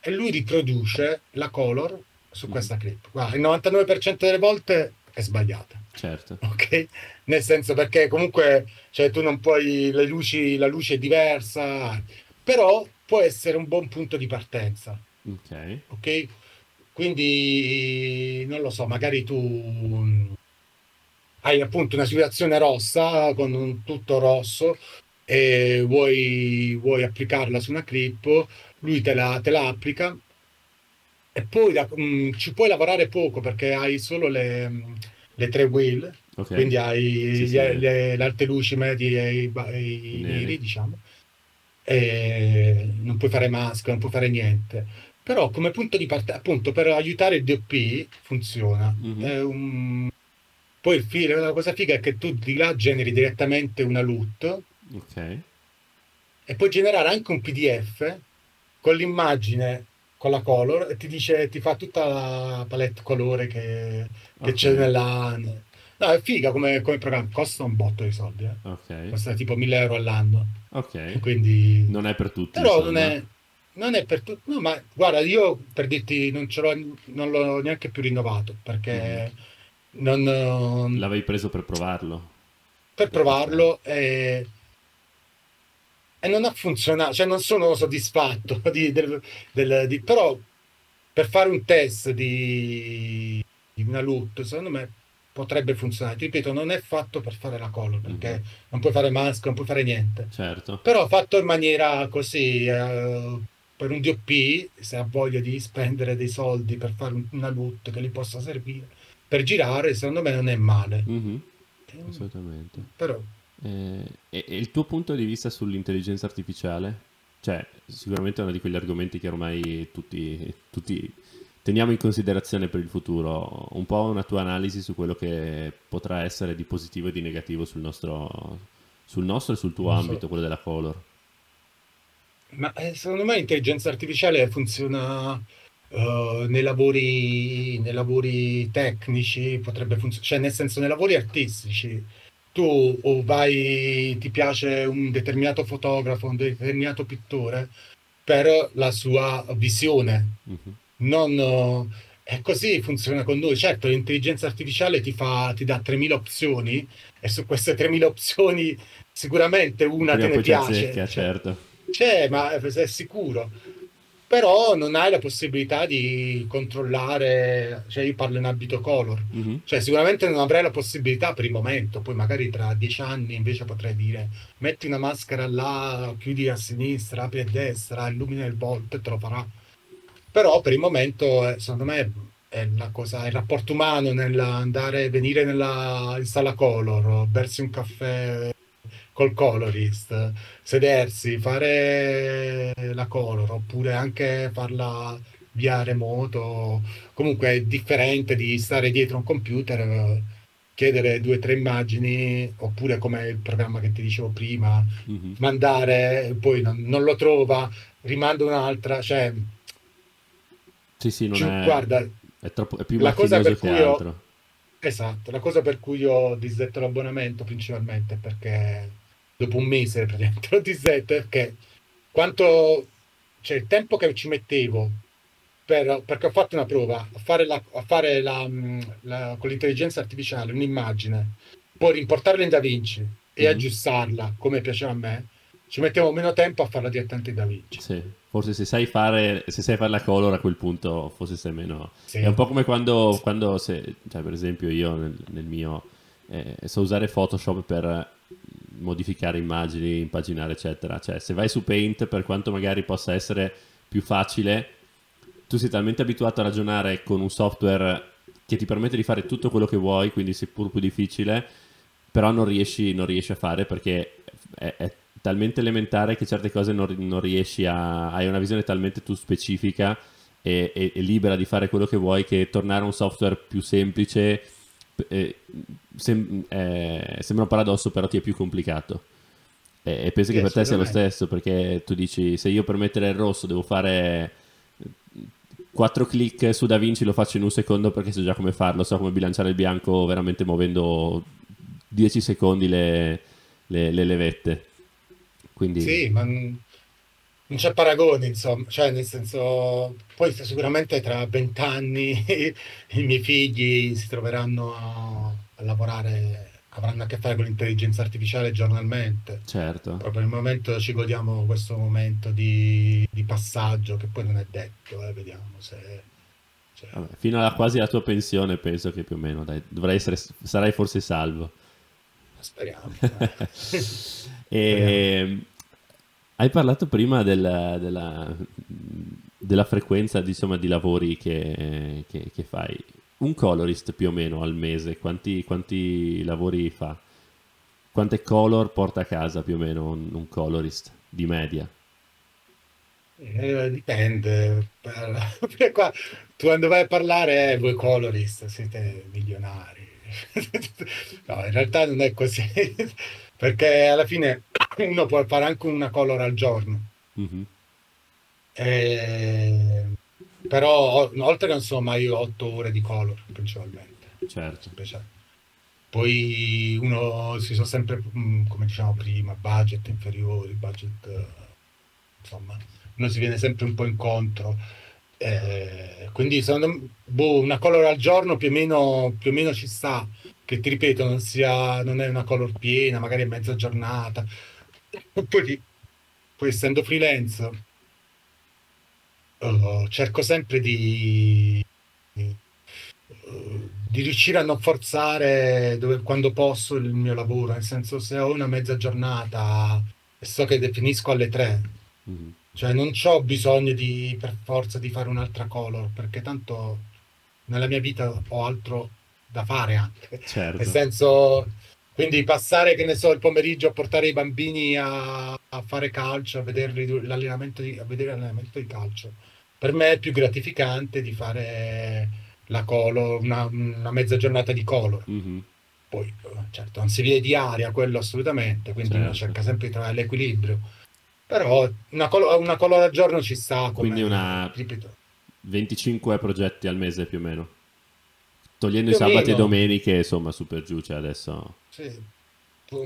e lui riproduce la color su mhm. questa clip. Guarda, il 99% delle volte è sbagliata. Certo. Ok? Nel senso perché comunque cioè, tu non puoi, le luci, la luce è diversa, però può essere un buon punto di partenza. Ok. Ok? Quindi non lo so, magari tu mh, hai appunto una situazione rossa con un tutto rosso e vuoi, vuoi applicarla su una clip, lui te la, te la applica e poi da- mh, ci puoi lavorare poco perché hai solo le, mh, le tre wheel, Ok. quindi hai Sì, gli- sì. le, alte luci medie e i, i Neri. diciamo, e non puoi fare maschera, non puoi fare niente. Però come punto di partenza, appunto, per aiutare il DOP funziona. Mhm. È un- Poi il filo, la cosa figa è che tu di là generi direttamente una LUT Ok. e puoi generare anche un PDF con l'immagine con la color e ti dice, ti fa tutta la palette colore che, che Ok. c'è nella... No, è figa come, come programma, costa un botto di soldi, eh. Ok. Costa tipo 1000 euro all'anno, Ok. quindi... Non è per tutti, Però non insomma. è, non è per tutti, no, ma guarda, io per dirti non ce l'ho, non l'ho neanche più rinnovato perché non, Mhm. L'avevi preso per provarlo. per provarlo e, e non ha funzionato, cioè non sono soddisfatto di, del, del- di- però per fare un test di, di una LUT, secondo me potrebbe funzionare. Ti ripeto, non è fatto per fare la color perché Mhm. non puoi fare mask, non puoi fare niente. Certo. Però fatto in maniera così, eh, per un DOP, se ha voglia di spendere dei soldi per fare un- una LUT che gli possa servire per girare, secondo me non è male. Mhm, Eh, Assolutamente. Però, Eh, e, e il tuo punto di vista sull'intelligenza artificiale? Cioè, sicuramente è uno di quegli argomenti che ormai tutti, tutti teniamo in considerazione per il futuro. Un po' una tua analisi su quello che potrà essere di positivo e di negativo sul nostro, sul nostro e sul tuo ambito, quello della color. ma eh, secondo me l'intelligenza artificiale funziona eh, nei lavori, nei lavori tecnici, potrebbe funzionare, cioè nel senso nei lavori artistici. Tu o vai, ti piace un determinato fotografo, un determinato pittore per la sua visione, Mhm, non, eh, è così funziona con noi. Certo, l'intelligenza artificiale ti fa, ti dà 3000 opzioni e su queste 3000 opzioni sicuramente una Prima te ne piace. azzecca, Cioè, certo. c'è, ma è è sicuro. Però non hai la possibilità di controllare, cioè io parlo in abito color, Mhm, cioè sicuramente non avrei la possibilità per il momento, poi magari tra dieci anni invece potrei dire metti una maschera là, chiudi a sinistra, apri a destra, illumina il volto e te lo farà. Però per il momento, eh, secondo me, è la cosa, il rapporto umano nell'andare, venire nella, in sala color, bersi un caffè col colorist, sedersi, fare la color, oppure anche farla via remoto. Comunque è differente di stare dietro un computer, chiedere due o tre immagini, oppure come il programma che ti dicevo prima, mhm. mandare, poi non, non lo trova, rimanda un'altra, cioè, Sì, sì, non ci- è, guarda, è troppo, è più la cosa per cui altro. esatto, la cosa per cui ho disdetto l'abbonamento principalmente è perché dopo un mese praticamente l'ho disdetto, è che quanto, cioè il tempo che ci mettevo per- perché ho fatto una prova a fare, la, a fare la, mh, la- con l'intelligenza artificiale un'immagine, poi rimportarla in DaVinci e Mhm. aggiustarla come piaceva a me, ci mettevo meno tempo a farla direttamente in DaVinci. Sì, forse se sai fare, se sai fare la color a quel punto forse sei meno... Sì. È un po' come quando, quando se, cioè per esempio io nel, nel mio eh, so usare Photoshop per modificare immagini, impaginare eccetera. Cioè se vai su Paint per quanto magari possa essere più facile, tu sei talmente abituato a ragionare con un software che ti permette di fare tutto quello che vuoi, quindi seppur più difficile, però non riesci, non riesci a fare perché è, è talmente elementare che certe cose non, non riesci a... hai una visione talmente tu specifica e, e, e libera di fare quello che vuoi che tornare a un software più semplice eh, sem- eh, sembra un paradosso però ti è più complicato e, e penso sì, che per te sia lo stesso perché tu dici se io per mettere il rosso devo fare quattro clic su DaVinci lo faccio in un secondo perché so già come farlo, so come bilanciare il bianco veramente muovendo 10 secondi le, le, le levette. Quindi... Sì, ma non c'è paragone, insomma, cioè nel senso, poi sicuramente tra vent'anni i miei figli si troveranno a, a, lavorare, avranno a che fare con l'intelligenza artificiale giornalmente. Certo. Proprio nel momento ci godiamo questo momento di, di passaggio che poi non è detto, eh, vediamo se... Cioè... Vabbè, fino alla quasi la tua pensione penso che più o meno dai, dovrai essere, sarai forse salvo. Speriamo. e, hai parlato prima della, della, della frequenza insomma, di lavori che, che, che, fai. Un colorist più o meno al mese, quanti, quanti lavori fa? Quante color porta a casa più o meno un, un colorist di media? Eh, dipende. Per, qua, tu quando vai a parlare, eh, voi colorist siete milionari. no, in realtà non è così, perché alla fine uno può fare anche una color al giorno. Mm-hmm. E... Però oltre che insomma io ho otto ore di color principalmente. Certo. Poi uno si sono sempre, mm, come diciamo prima, budget inferiori, budget insomma, uno si viene sempre un po' incontro. Eh, quindi secondo me boh, una color al giorno più o, meno, più o meno ci sta, che ti ripeto non, sia, non è una color piena, magari è mezza giornata. Poi, poi essendo freelance uh, cerco sempre di, uh, di, riuscire a non forzare dove, quando posso il mio lavoro, nel senso se ho una mezza giornata e so che definisco alle tre. Mm-hmm cioè non ho bisogno di, per forza di fare un'altra color, perché tanto nella mia vita ho altro da fare anche. Certo. Nel senso, quindi passare, che ne so, il pomeriggio a portare i bambini a, a fare calcio, a, l'allenamento di, a vedere l'allenamento di calcio, per me è più gratificante di fare la color, una, una mezza giornata di color. Mm-hmm. Poi, certo, non si vede di aria, quello assolutamente, quindi certo. uno cerca sempre di trovare l'equilibrio però una, col- una color al giorno ci sta. Quindi una ripeto. 25 progetti al mese più o meno. Togliendo i sabati e domeniche, insomma, super giù, cioè adesso... Sì.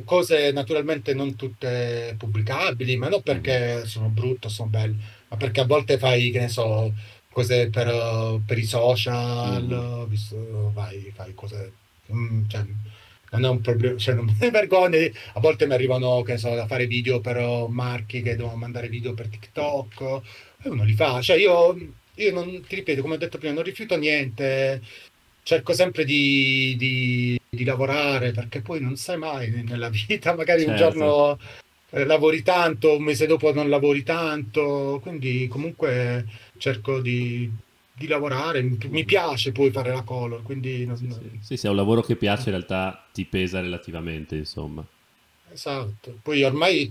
Cose naturalmente non tutte pubblicabili, ma non perché mm. sono brutte, sono belle, ma perché a volte fai, che ne so, cose per, per i social, mm. visto, vai, fai cose... Mm, cioè, non è un problema, cioè non mi vergogno, a volte mi arrivano, che so, da fare video per marchi che devono mandare video per TikTok, e uno li fa, cioè io, io non, ti ripeto, come ho detto prima, non rifiuto niente, cerco sempre di, di, di lavorare, perché poi non sai mai nella vita, magari certo. un giorno eh, lavori tanto, un mese dopo non lavori tanto, quindi comunque cerco di di lavorare, mi piace poi fare la color, quindi... Non, sì, sì. sì, se è un lavoro che piace in realtà ti pesa relativamente, insomma. Esatto, poi ormai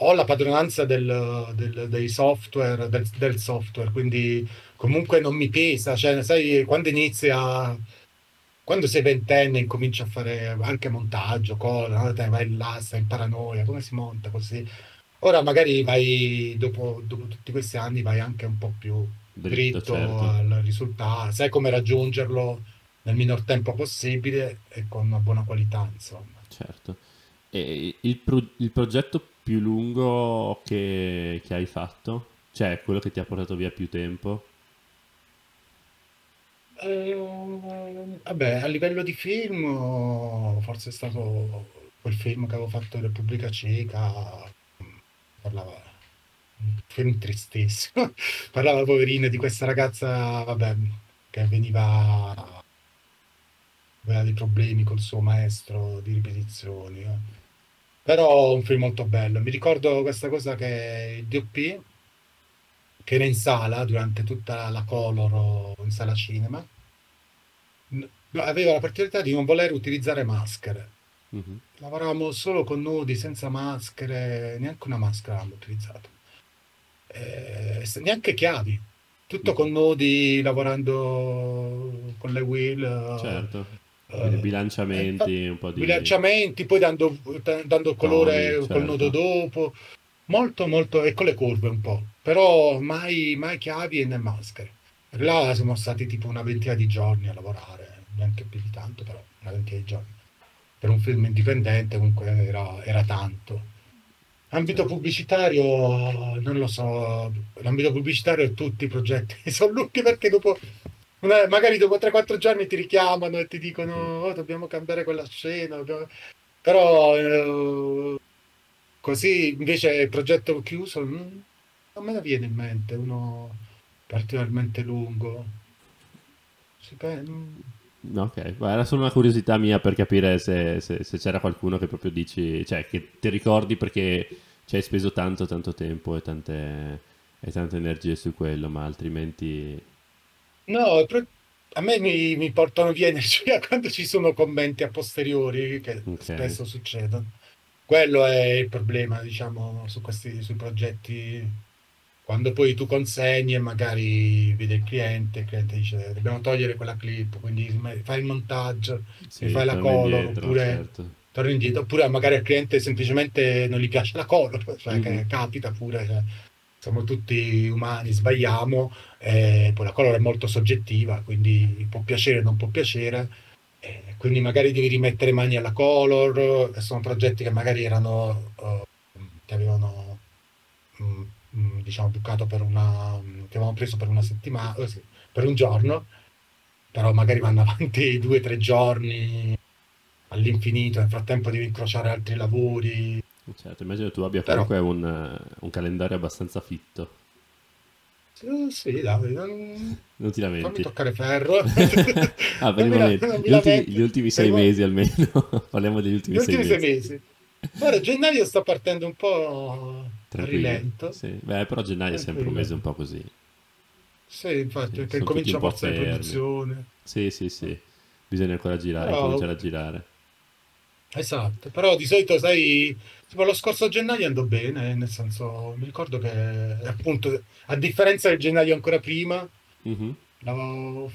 ho la padronanza del, del, dei software, del, del, software, quindi comunque non mi pesa, cioè sai, quando inizia, quando sei ventenne incominci a fare anche montaggio, color, vai là, stai in paranoia, come si monta così. Ora magari vai, dopo, dopo tutti questi anni, vai anche un po' più dritto, certo. al risultato, sai come raggiungerlo nel minor tempo possibile e con una buona qualità, insomma. Certo. E il, pro- il progetto più lungo che, che hai fatto? Cioè, quello che ti ha portato via più tempo? Eh, vabbè, a livello di film, forse è stato quel film che avevo fatto in Repubblica Ceca, parlava film tristissimo. Parlava poverina di questa ragazza, vabbè, che veniva aveva dei problemi col suo maestro di ripetizioni. Eh. Però un film molto bello. Mi ricordo questa cosa che il DOP, che era in sala durante tutta la color in sala cinema, aveva la particolarità di non voler utilizzare maschere. Mm-hmm. Lavoravamo solo con nudi, senza maschere, neanche una maschera avevamo utilizzato eh, neanche chiavi. tutto con nodi, lavorando con le wheel. Certo. Uh, bilanciamenti, eh, un po' di... Bilanciamenti, poi dando, dando colore Toni, certo. col nodo dopo. Molto, molto... e con le curve un po'. Però mai, mai chiavi e né maschere. Là siamo stati tipo una ventina di giorni a lavorare, neanche più di tanto, però una ventina di giorni. Per un film indipendente comunque era, era tanto. Ambito pubblicitario, non lo so, l'ambito pubblicitario tutti i progetti sono lunghi perché dopo, magari dopo 3-4 giorni ti richiamano e ti dicono oh, dobbiamo cambiare quella scena, dobbiamo... però eh, così invece il progetto chiuso non me ne viene in mente uno particolarmente lungo. Ok, Ma era solo una curiosità mia per capire se, se, se, c'era qualcuno che proprio dici, cioè che ti ricordi perché ci hai speso tanto tanto tempo e tante, e tante energie su quello, ma altrimenti... No, a me mi, mi portano via energia quando ci sono commenti a posteriori, che okay. spesso succedono. Quello è il problema, diciamo, su questi sui progetti quando poi tu consegni e magari vede il cliente, il cliente dice dobbiamo togliere quella clip, quindi fai il montaggio, sì, fai la color, indietro, oppure certo. torni indietro, oppure magari al cliente semplicemente non gli piace la color, cioè mm-hmm. capita pure, cioè, siamo tutti umani, sbagliamo, e poi la color è molto soggettiva, quindi può piacere o non può piacere, quindi magari devi rimettere mani alla color, sono progetti che magari erano, uh, che avevano... Um, Mm, diciamo bucato per una che avevamo preso per una settimana eh, sì, per un giorno però magari vanno avanti due o tre giorni all'infinito nel frattempo devi incrociare altri lavori certo immagino tu abbia però... comunque un, un calendario abbastanza fitto sì, sì dai, non... non ti lamenti. Fammi toccare ferro. ah, per il momento. Gli, ultimi, gli ultimi sei mesi almeno. Parliamo degli ultimi, gli ultimi sei, sei mesi. mesi. Guarda, gennaio sta partendo un po' Tranquillo. rilento. Sì. Beh, però gennaio è sempre un mese un po' così. Sì, infatti, sì, perché comincia a passare la produzione. Sì, sì, sì. Bisogna ancora girare, però... cominciare a girare. Esatto, però di solito, sai, tipo lo scorso gennaio andò bene, nel senso, mi ricordo che appunto, a differenza del gennaio ancora prima, mm-hmm. l'avevo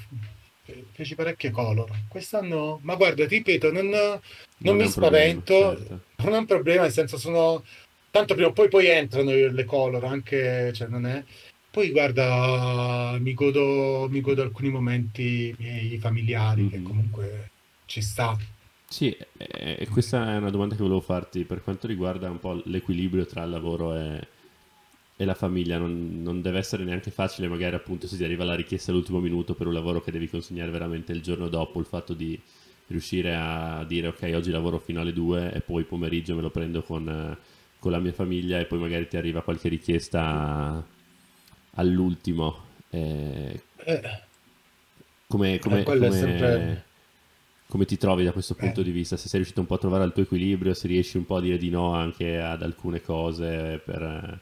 feci parecchie color. Quest'anno, ma guarda, ti ripeto, non, non, non mi spavento, problema, certo. non è un problema, nel senso sono... Tanto prima o poi, poi entrano le color, anche, cioè non è... Poi guarda, mi godo, mi godo alcuni momenti miei familiari, mm-hmm. che comunque ci sta. Sì, e questa è una domanda che volevo farti per quanto riguarda un po' l'equilibrio tra il lavoro e, e la famiglia non, non, deve essere neanche facile, magari appunto se ti arriva la richiesta all'ultimo minuto per un lavoro che devi consegnare veramente il giorno dopo, il fatto di riuscire a dire ok oggi lavoro fino alle 2 e poi pomeriggio me lo prendo con, con la mia famiglia e poi magari ti arriva qualche richiesta all'ultimo. Eh, come, come, eh, come, sempre... come, ti trovi da questo punto eh. di vista? Se sei riuscito un po' a trovare il tuo equilibrio, se riesci un po' a dire di no anche ad alcune cose per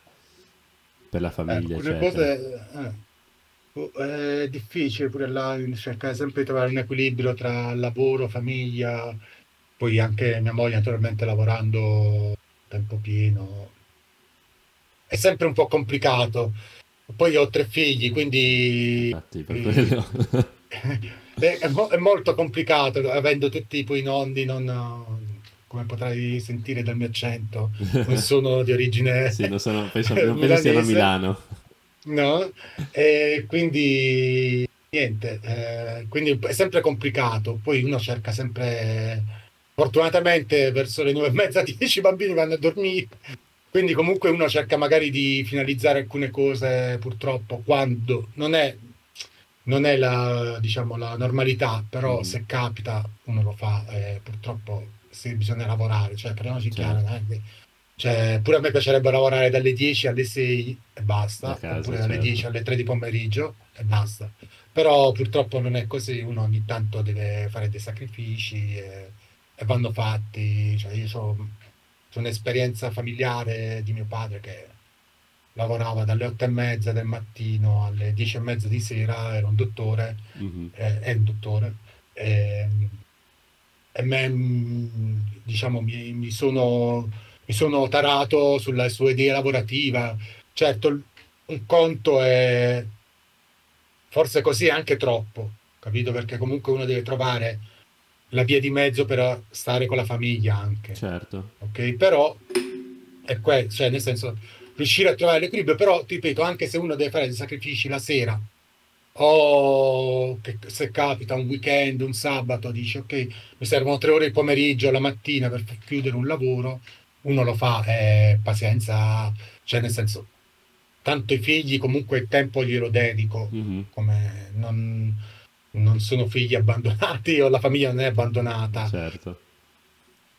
per la famiglia. Eh, cose, eh, è difficile pure là cercare sempre di trovare un equilibrio tra lavoro, famiglia, poi anche mia moglie naturalmente lavorando tempo pieno. È sempre un po' complicato. Poi ho tre figli, quindi... Infatti, per quello. è, mo- è, molto complicato, avendo tutti i nonni, non, come potrai sentire dal mio accento, non sono di origine Sì, non, sono, penso, non penso siano a Milano. No, e quindi niente, eh, quindi è sempre complicato. Poi uno cerca sempre, fortunatamente verso le nove e mezza, dieci bambini vanno a dormire. Quindi comunque uno cerca magari di finalizzare alcune cose purtroppo quando non è, non è la, diciamo, la normalità, però mm. se capita uno lo fa. Eh, purtroppo se bisogna lavorare, cioè parliamoci certo. chiaro, eh? cioè, pure a me piacerebbe lavorare dalle 10 alle 6 e basta, casa, oppure dalle certo. 10 alle 3 di pomeriggio e basta. Però purtroppo non è così, uno ogni tanto deve fare dei sacrifici e, e vanno fatti. Cioè, io ho un'esperienza familiare di mio padre che lavorava dalle 8 e mezza del mattino alle 10 e mezza di sera, era un dottore, mm-hmm. eh, è un dottore. E, e me, mm, diciamo, mi, mi, sono, mi sono tarato sulla sua idea lavorativa. Certo, un conto è forse così anche troppo, capito? Perché comunque uno deve trovare la via di mezzo per stare con la famiglia anche. Certo. Ok, però è questo, cioè nel senso riuscire a trovare l'equilibrio, però ti ripeto, anche se uno deve fare dei sacrifici la sera o che se capita un weekend, un sabato, dici ok, mi servono tre ore il pomeriggio, la mattina per chiudere un lavoro, uno lo fa, eh, pazienza, cioè nel senso, tanto i figli comunque il tempo glielo dedico, Mhm. come non, non sono figli abbandonati o la famiglia non è abbandonata. Certo.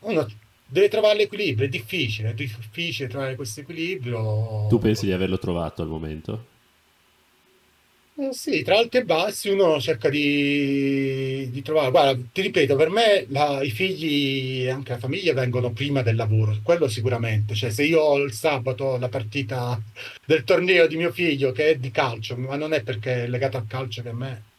Uno deve trovare l'equilibrio, è difficile, è difficile trovare questo equilibrio. Tu pensi di averlo trovato al momento? Eh, sì, tra alti e bassi uno cerca di, di trovare. Guarda, ti ripeto, per me la- i figli e anche la famiglia vengono prima del lavoro, quello sicuramente. Cioè, se io ho il sabato la partita del torneo di mio figlio che è di calcio, ma non è perché è legato al calcio che a me.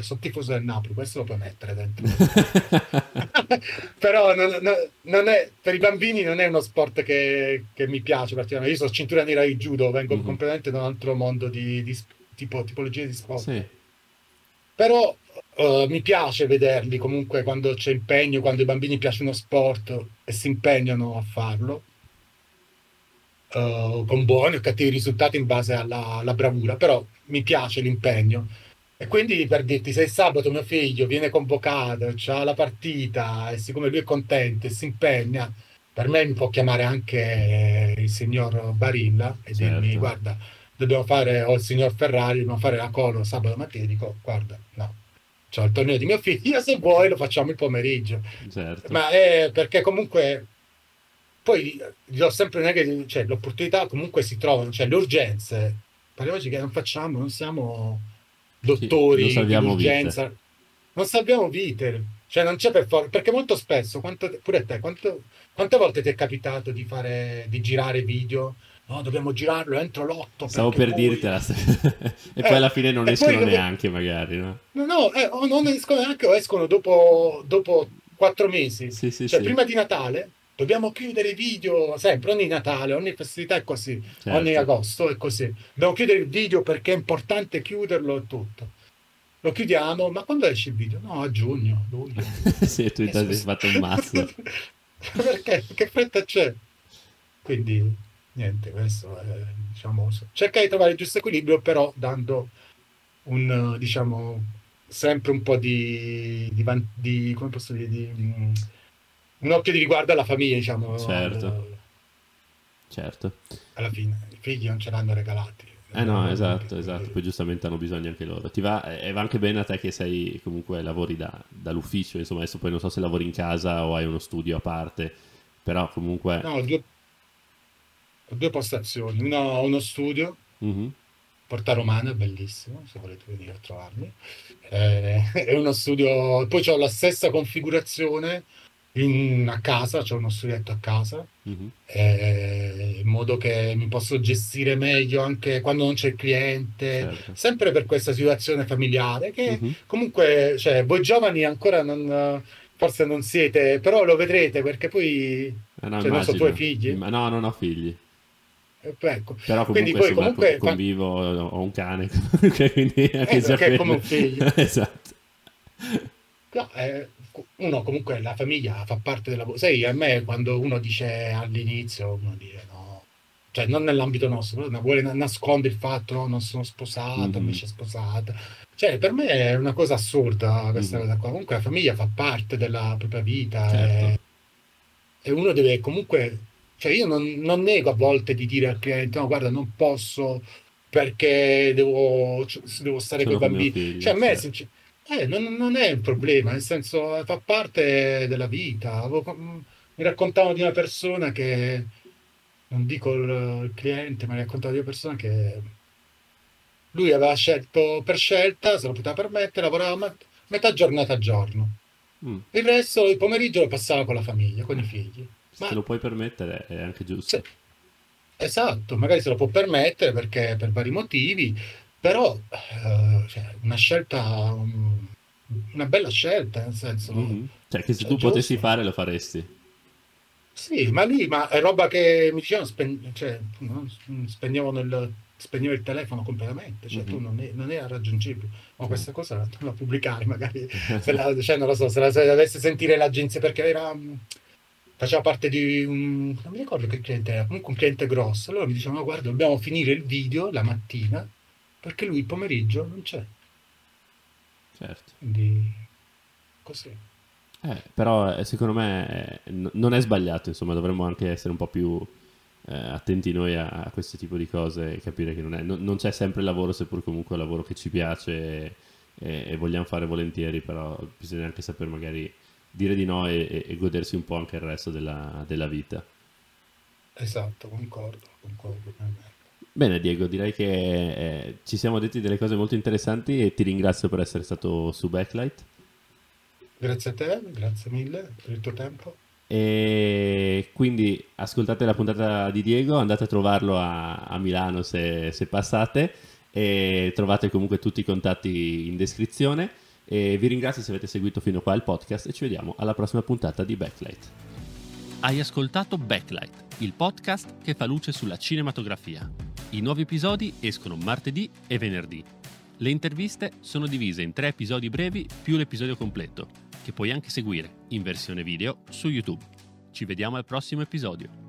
Sono tifoso del Napoli, questo lo puoi mettere dentro. Però non, non- è, per i bambini non è uno sport che, che mi piace particolarmente. Io sono cintura nera di judo, vengo Mhm. completamente da un altro mondo di, di tipo, tipologia di sport. Sì, Però eh, mi piace vederli comunque quando c'è impegno, quando ai bambini piace uno sport e si impegnano a farlo, eh, con buoni o cattivi risultati in base alla, alla bravura, però mi piace l'impegno. E quindi per dirti, se il sabato mio figlio viene convocato, c'ha la partita e siccome lui è contento e si impegna, per me mi può chiamare anche il signor Barilla e dirmi, Certo. guarda, dobbiamo fare, o il signor Ferrari, dobbiamo fare la colo sabato mattina, dico, guarda, no, c'ho il torneo di mio figlio, se vuoi lo facciamo il pomeriggio. certo. Ma è perché comunque poi gli ho sempre non è che cioè, le opportunità comunque si trovano, cioè le urgenze, parliamoci che non facciamo, non siamo dottori non di urgenza, non salviamo vite, cioè non c'è per forza, perché molto spesso, quanto, pure a te, quanto- quante volte ti è capitato di fare, di girare video? No, dobbiamo girarlo entro l'otto. Stavo per poi- dirtela. e Eh, poi alla fine non e escono come- neanche, magari, no? No, no, eh, o non escono neanche o escono dopo, dopo quattro mesi. Sì, sì, Cioè, sì. prima di Natale dobbiamo chiudere i video sempre, ogni Natale, ogni festività è così, Certo. ogni agosto è così. Dobbiamo chiudere il video perché è importante chiuderlo e tutto. Lo chiudiamo, ma quando esce il video? No, a giugno, luglio. sì, tu ti scusa. fatto un mazzo. perché? Che fretta c'è? Quindi, niente, questo è, diciamo, cerca di trovare il giusto equilibrio, però dando un, diciamo, sempre un po' di, di, di- come posso dire, di, un occhio di riguardo alla famiglia, diciamo, Certo. al- Certo. alla fine. I figli non ce l'hanno regalati. Eh no, esatto, esatto. Poi giustamente hanno bisogno anche loro. Ti va, e va anche bene a te che sei comunque lavori da- dall'ufficio, insomma, adesso poi non so se lavori in casa o hai uno studio a parte, però comunque... No, ho due, ho due postazioni. Una, ho uno studio, Mhm. Porta Romana, è bellissimo, se volete venire a trovarmi. Eh, è uno studio, poi ho la stessa configurazione in- a casa, c'ho uno studietto a casa, Mhm. eh, in modo che mi posso gestire meglio anche quando non c'è il cliente, Certo. sempre per questa situazione familiare che Mhm. comunque, cioè, voi giovani ancora non, forse non siete, però lo vedrete perché poi, Eh no, cioè, non so, tu hai figli? Ma no, non ho figli. Eh, ecco. Però Quindi comunque, poi insomma, comunque convivo, ho un cane, quindi anche Eh, già che è quello- come un figlio. esatto. No, eh, uno comunque la famiglia fa parte della... Sai, a me quando uno dice all'inizio, uno dice no, cioè non nell'ambito nostro, però vuole na- nascondere il fatto, no, non sono sposato, Mhm. invece è sposata. Cioè, per me è una cosa assurda questa Mhm. cosa qua. Comunque la famiglia fa parte della propria vita Certo. e, e uno deve comunque... Cioè io non, non nego a volte di dire al cliente, no, guarda, non posso perché devo, devo stare con i bambini. figlio, Cioè, a me certo. Eh, non, non è un problema, nel senso fa parte della vita. Avevo- mi raccontavano di una persona che, non dico il, cliente, ma mi raccontavo di una persona che lui aveva scelto per scelta, se lo poteva permettere, lavorava metà giornata a giorno. Mm. Il resto, il pomeriggio lo passava con la famiglia, con i figli. Se Ma- te lo puoi permettere è anche giusto. Se- esatto, magari se lo può permettere perché per vari motivi, però eh, cioè, una scelta, um, una bella scelta, nel senso, Mhm. Cioè che se Cioè, tu potessi giusto. fare lo faresti. sì, ma lì ma è roba che mi dicevano, spen- cioè, no, spendevano il spegneva il telefono completamente, cioè Mhm. tu non, è- non era raggiungibile. Ma questa cosa non la pubblicare magari, se la, cioè, non lo so, se la, se la dovesse sentire l'agenzia, perché era, mh, faceva parte di un, non mi ricordo che cliente era, comunque un cliente grosso, allora mi dicevano, guarda, dobbiamo finire il video la mattina, perché lui il pomeriggio non c'è, Certo. quindi così. Eh, però eh, secondo me eh, non è sbagliato, insomma, dovremmo anche essere un po' più eh, attenti noi a, a questo tipo di cose e capire che non, è, non, non c'è sempre lavoro, seppur comunque è un lavoro che ci piace e, e vogliamo fare volentieri, però bisogna anche saper magari dire di no e, e- e godersi un po' anche il resto della, della vita. Esatto, concordo, concordo. Bene Diego, direi che eh, ci siamo detti delle cose molto interessanti e ti ringrazio per essere stato su Backlight. Grazie a te, grazie mille per il tuo tempo. E quindi ascoltate la puntata di Diego, andate a trovarlo a, a Milano se, se passate e trovate comunque tutti i contatti in descrizione. E vi ringrazio se avete seguito fino qua il podcast e ci vediamo alla prossima puntata di Backlight. Hai ascoltato Backlight, il podcast che fa luce sulla cinematografia. I nuovi episodi escono martedì e venerdì. Le interviste sono divise in tre episodi brevi più l'episodio completo, che puoi anche seguire in versione video su YouTube. Ci vediamo al prossimo episodio.